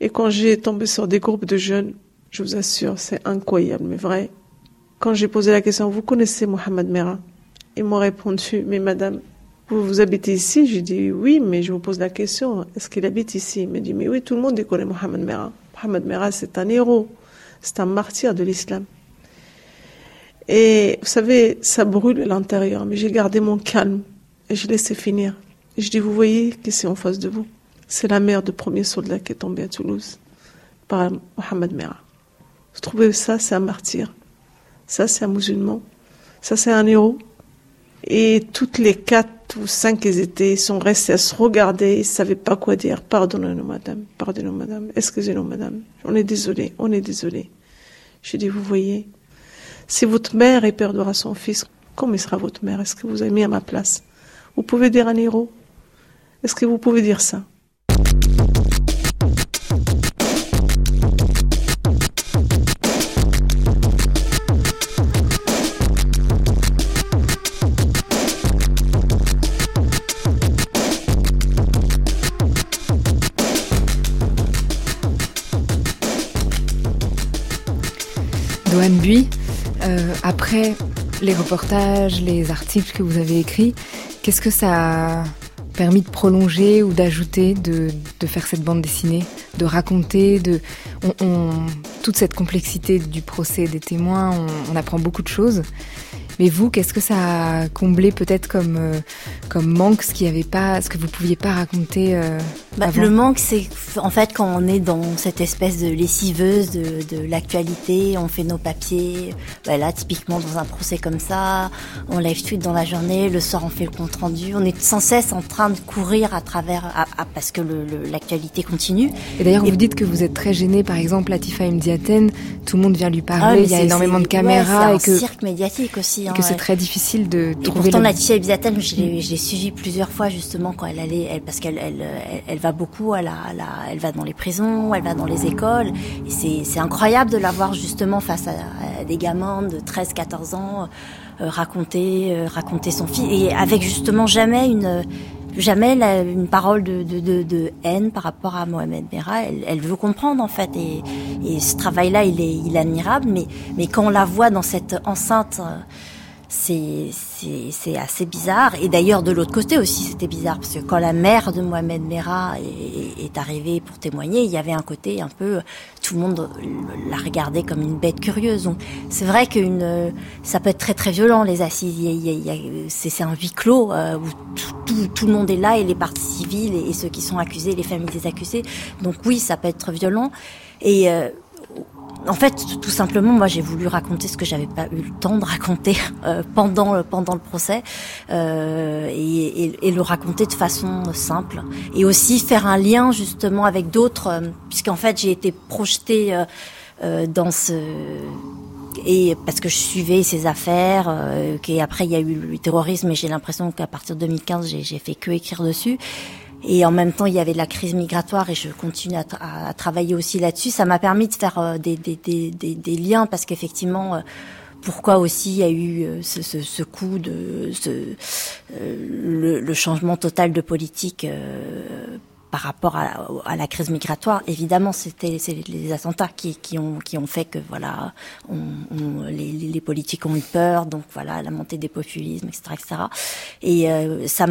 [SPEAKER 12] Et quand j'ai tombé sur des groupes de jeunes, je vous assure, c'est incroyable, mais vrai. Quand j'ai posé la question, vous connaissez Mohamed Mera Ils m'ont répondu, mais madame, vous, vous habitez ici? J'ai dit, oui, mais je vous pose la question, est-ce qu'il habite ici? Il m'a dit, mais oui, tout le monde connaît Mohamed Mera. Mohamed Merah, c'est un héros, c'est un martyr de l'islam. Et vous savez, ça brûle à l'intérieur, mais j'ai gardé mon calme et je laissé finir. Et je dis, vous voyez qui c'est en face de vous? C'est la mère du premier soldat qui est tombé à Toulouse par Mohamed Merah. Vous trouvez ça, c'est un martyr. Ça, c'est un musulman. Ça, c'est un héros. Et toutes les quatre ou cinq qu'ils étaient, sont restés à se regarder, ils savaient pas quoi dire. Pardonnez-nous, madame. Pardonnez-nous, madame. Excusez-nous, madame. On est désolé. On est désolé. J'ai dit, vous voyez, si votre mère éperdera son fils, comment sera votre mère? Est-ce que vous avez mis à ma place? Vous pouvez dire un héros? Est-ce que vous pouvez dire ça?
[SPEAKER 1] Après les reportages, les articles que vous avez écrits, qu'est-ce que ça a permis de prolonger ou d'ajouter, de, faire cette bande dessinée, de raconter, de toute cette complexité du procès des témoins, on, apprend beaucoup de choses. Mais vous, qu'est-ce que ça a comblé peut-être comme euh, manque, ce qui avait pas, ce que vous pouviez pas raconter euh,
[SPEAKER 2] bah, Le manque, c'est en fait quand on est dans cette espèce de lessiveuse de, de l'actualité, on fait nos papiers. Bah, là, typiquement dans un procès comme ça, on live tweet dans la journée, le soir on fait le compte rendu. On est sans cesse en train de courir à travers, à, à, parce que l'actualité continue.
[SPEAKER 1] Et d'ailleurs, vous dites que vous êtes très gêné, par exemple, Latifa Mdiaten, tout le monde vient lui parler, ah, il y a énormément de caméras
[SPEAKER 2] ouais,
[SPEAKER 1] et que
[SPEAKER 2] cirque médiatique aussi.
[SPEAKER 1] Et que c'est très difficile de
[SPEAKER 2] et
[SPEAKER 1] trouver.
[SPEAKER 2] Pourtant. Laetitia Ibizaten, je l'ai, je l'ai suivie plusieurs fois justement quand elle allait, elle, parce qu'elle, elle, elle, elle, va beaucoup, elle, a, elle, a, elle va dans les prisons, elle va dans les écoles. C'est, incroyable de la voir justement face à, à des gamins de 13, 14 ans euh, raconter, euh, raconter son fils et avec justement jamais une jamais la, une parole de, haine par rapport à Mohamed Merah. Elle, veut comprendre en fait, et, ce travail-là, il est, admirable. Mais, mais quand on la voit dans cette enceinte, c'est c'est assez bizarre. Et d'ailleurs, de l'autre côté aussi, c'était bizarre parce que quand la mère de Mohamed Merah est, est, arrivée pour témoigner, il y avait un côté un peu, tout le monde la regardait comme une bête curieuse. Donc, c'est vrai que ça peut être très très violent les assises. C'est un huis clos euh, où tout, tout, tout, le monde est là et les parties civiles et, et, ceux qui sont accusés, les familles des accusés. Donc oui, ça peut être violent. Et euh, en fait, tout simplement, moi, j'ai voulu raconter ce que j'avais pas eu le temps de raconter euh, pendant pendant le procès euh, et, et, et, le raconter de façon simple et aussi faire un lien justement avec d'autres, euh, puisqu'en fait, j'ai été projetée euh, dans ce et parce que je suivais ces affaires, euh, qu'après il y a eu le terrorisme, et j'ai l'impression qu'à partir de 2015, j'ai fait que écrire dessus. Et en même temps, il y avait la crise migratoire et je continue à travailler aussi là-dessus. Ça m'a permis de faire euh, des, des, des, des, liens parce qu'effectivement, euh, pourquoi aussi il y a eu euh, ce, ce, ce coup de ce, le, le, changement total de politique par rapport à, la crise migratoire, évidemment, c'était les attentats qui, ont, fait que voilà, les, politiques ont eu peur, donc voilà, la montée des populismes, etc., etc. Et euh, ça,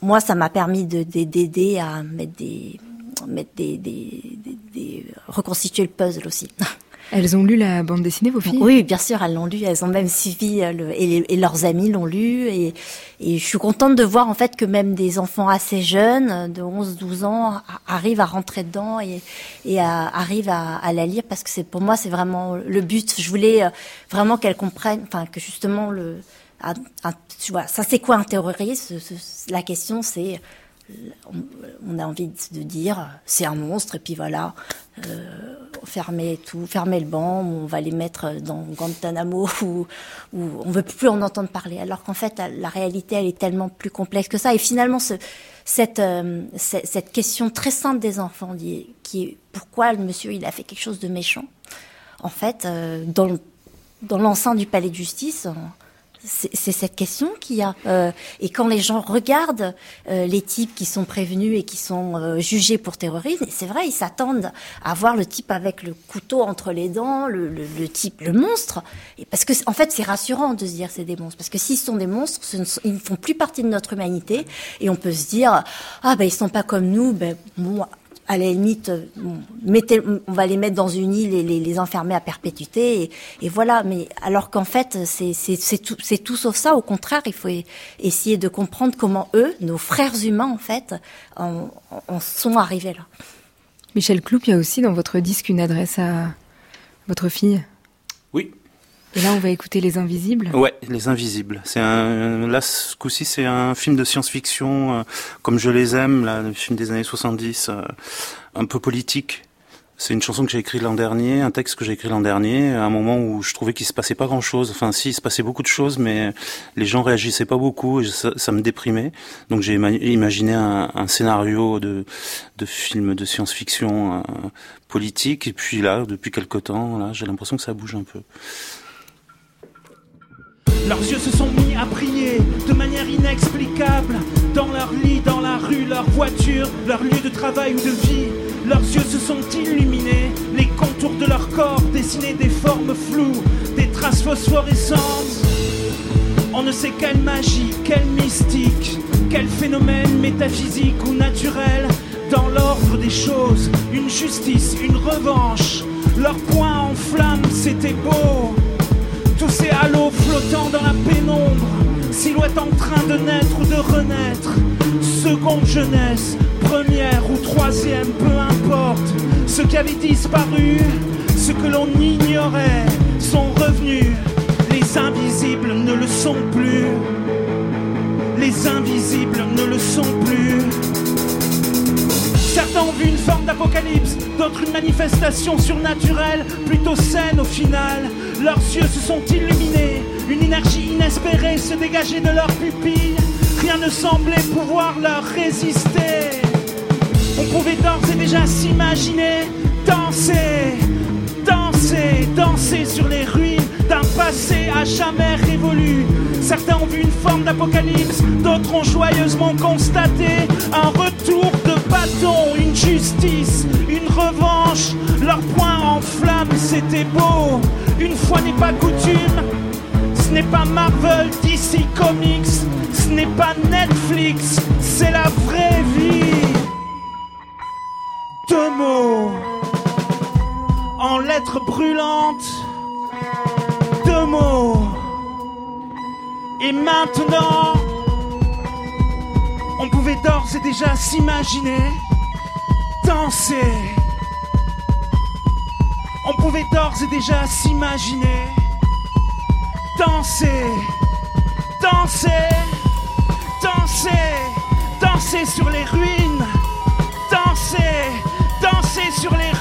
[SPEAKER 2] moi, ça m'a permis d'aider de, à mettre des, mettre des, des, des, reconstituer le puzzle aussi.
[SPEAKER 1] Elles ont lu la bande dessinée, vos filles?
[SPEAKER 2] Oui, bien sûr, elles l'ont lu. Elles ont même suivi, le, et, leurs amis l'ont lu. Et, je suis contente de voir en fait que même des enfants assez jeunes, de 11-12 ans, arrivent à rentrer dedans et, arrivent à, la lire parce que c'est pour moi c'est vraiment le but. Je voulais vraiment qu'elles comprennent, enfin que justement le, tu ça c'est quoi un terroriste? La question c'est on a envie de dire c'est un monstre et puis voilà euh, fermer tout fermer le banc on va les mettre dans Guantanamo où, où on veut plus en entendre parler alors qu'en fait la réalité elle est tellement plus complexe que ça. Et finalement euh, cette question très simple des enfants qui est pourquoi le monsieur il a fait quelque chose de méchant en fait euh, dans l'enceinte du palais de justice c'est cette question qu'il y a. Euh, et quand les gens regardent euh, les types qui sont prévenus et qui sont euh, jugés pour terrorisme, c'est vrai, ils s'attendent à voir le type avec le couteau entre les dents, le, le, type, le monstre. Et parce que en fait, c'est rassurant de se dire c'est des monstres, parce que s'ils sont des monstres, ils ne font plus partie de notre humanité, et on peut se dire ah ben ils sont pas comme nous, ben moi à la limite, on va les mettre dans une île et les, enfermer à perpétuité, et, voilà. Mais alors qu'en fait, c'est tout, sauf ça. Au contraire, il faut essayer de comprendre comment eux, nos frères humains, en fait, en, sont arrivés là.
[SPEAKER 1] Michel Cloup, il y a aussi dans votre disque une adresse à votre fille? Et là, on va écouter Les Invisibles.
[SPEAKER 8] Ouais, Les Invisibles. C'est un, là, ce coup-ci, c'est un film de science-fiction, euh, comme je les aime, là, un film des années 70, euh, un peu politique. C'est une chanson que j'ai écrite l'an dernier, un texte que j'ai écrit l'an dernier, à un moment où je trouvais qu'il se passait pas grand chose. Enfin, si, il se passait beaucoup de choses, mais les gens réagissaient pas beaucoup et ça, me déprimait. Donc j'ai imaginé un, scénario de, de film de science-fiction euh, politique. Et puis là, depuis quelque temps, là, j'ai l'impression que ça bouge un peu.
[SPEAKER 9] Leurs yeux se sont mis à prier de manière inexplicable. Dans leur lit, dans la rue, leur voiture, leur lieu de travail ou de vie. Leurs yeux se sont illuminés, les contours de leur corps dessinaient des formes floues, des traces phosphorescentes. On ne sait quelle magie, quelle mystique, quel phénomène métaphysique ou naturel, dans l'ordre des choses, une justice, une revanche. Leur poing en flamme, c'était beau. Flottant dans la pénombre, silhouette en train de naître ou de renaître. Seconde jeunesse, première ou troisième, peu importe. Ce qui avait disparu, ce que l'on ignorait, sont revenus. Les invisibles ne le sont plus. Les invisibles ne le sont plus. Certains ont vu une forme d'apocalypse, d'autres une manifestation surnaturelle, plutôt saine au final. Leurs yeux se sont illuminés, une énergie inespérée se dégageait de leurs pupilles. Rien ne semblait pouvoir leur résister. On pouvait d'ores et déjà s'imaginer danser, danser, danser sur les ruines d'un passé à jamais révolu. Certains ont vu une forme d'apocalypse, d'autres ont joyeusement constaté un retour de bâton, une justice, une revanche. Leur poing en flamme, c'était beau. Une fois n'est pas coutume, ce n'est pas Marvel, DC Comics, ce n'est pas Netflix, c'est la vraie vie. Deux mots en lettres brûlantes deux mots. Et maintenant, on pouvait d'ores et déjà s'imaginer danser. On pouvait d'ores et déjà s'imaginer danser, danser, danser, danser sur les ruines, danser, danser sur les ruines,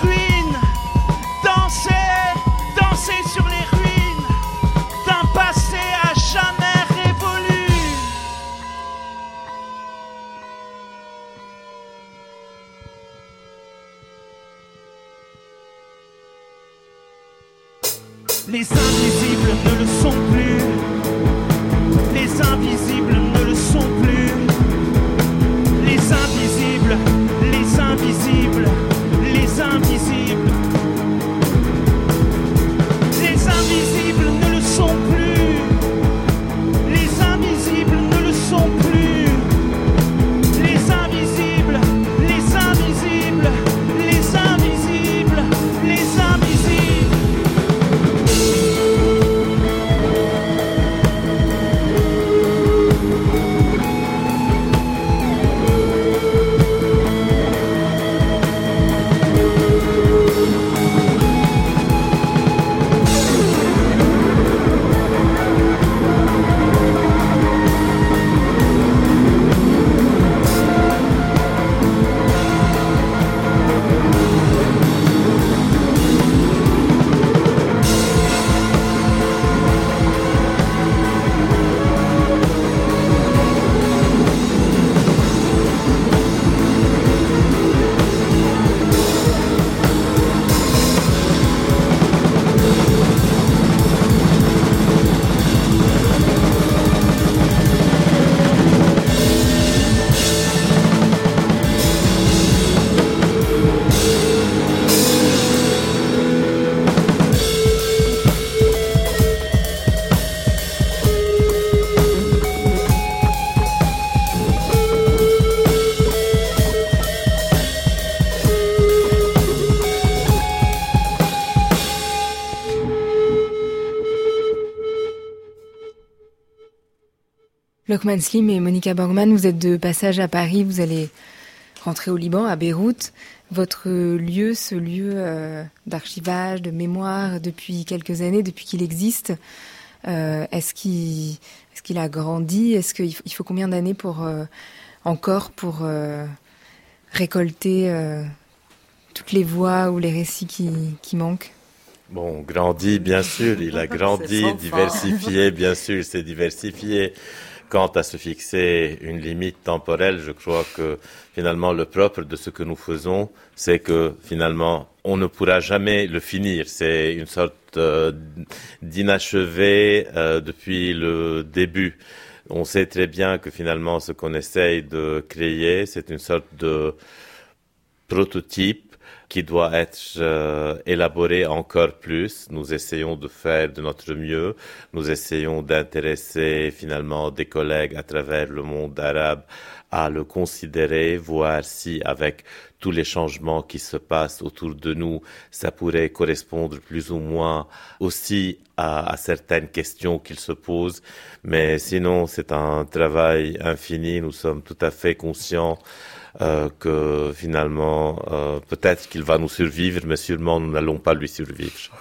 [SPEAKER 9] Les invisibles ne le sont plus. Les invisibles
[SPEAKER 1] Lockman Slim et Monica Borgman, vous êtes de passage à Paris, vous allez rentrer au Liban, à Beyrouth. Votre lieu, ce lieu euh, d'archivage, de mémoire, depuis quelques années, depuis qu'il existe, euh, est-ce qu'il est a grandi? Est-ce qu'il faut, il faut combien d'années pour euh, encore pour récolter toutes les voix ou les récits qui, qui manquent?
[SPEAKER 3] Bon, grandi, bien sûr, il a grandi, diversifié, bien sûr, c'est diversifié. Quant à se fixer une limite temporelle, je crois que finalement le propre de ce que nous faisons, c'est que finalement on ne pourra jamais le finir. C'est une sorte euh, d'inachevé euh, depuis le début. On sait très bien que finalement ce qu'on essaye de créer, c'est une sorte de prototype qui doit être euh, élaboré encore plus. Nous essayons de faire de notre mieux. Nous essayons d'intéresser finalement des collègues à travers le monde arabe à le considérer, voir si avec tous les changements qui se passent autour de nous, ça pourrait correspondre plus ou moins aussi à, à certaines questions qu'ils se posent. Mais sinon, c'est un travail infini. Nous sommes tout à fait conscients euh, que finalement, euh, peut-être qu'il va nous survivre, mais sûrement nous n'allons pas lui survivre.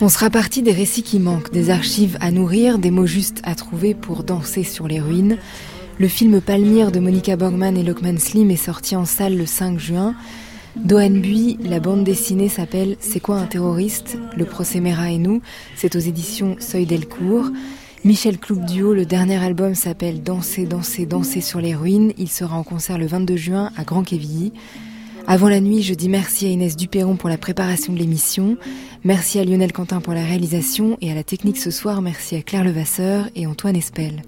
[SPEAKER 1] On sera parti des récits qui manquent, des archives à nourrir, des mots justes à trouver pour danser sur les ruines. Le film Palmyre de Monica Borgman et Lockman Slim est sorti en salle le 5 juin. Bui, la bande dessinée s'appelle C'est quoi un terroriste? Le procès Mera et nous. C'est aux éditions Seuil Delcourt. Michel Cloup Duo, le dernier album s'appelle Danser, danser, danser sur les ruines. Il sera en concert le 22 juin à Grand Quevilly. Avant la nuit, je dis merci à Inès Duperron pour la préparation de l'émission, merci à Lionel Quentin pour la réalisation et à la technique ce soir, merci à Claire Levasseur et Antoine Espel.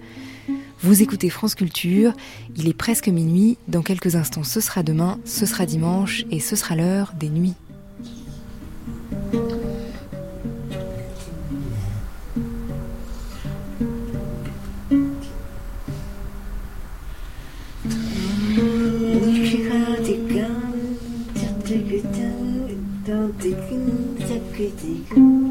[SPEAKER 1] Vous écoutez France Culture, il est presque minuit, dans quelques instants ce sera demain, ce sera dimanche et ce sera l'heure des nuits. Dun,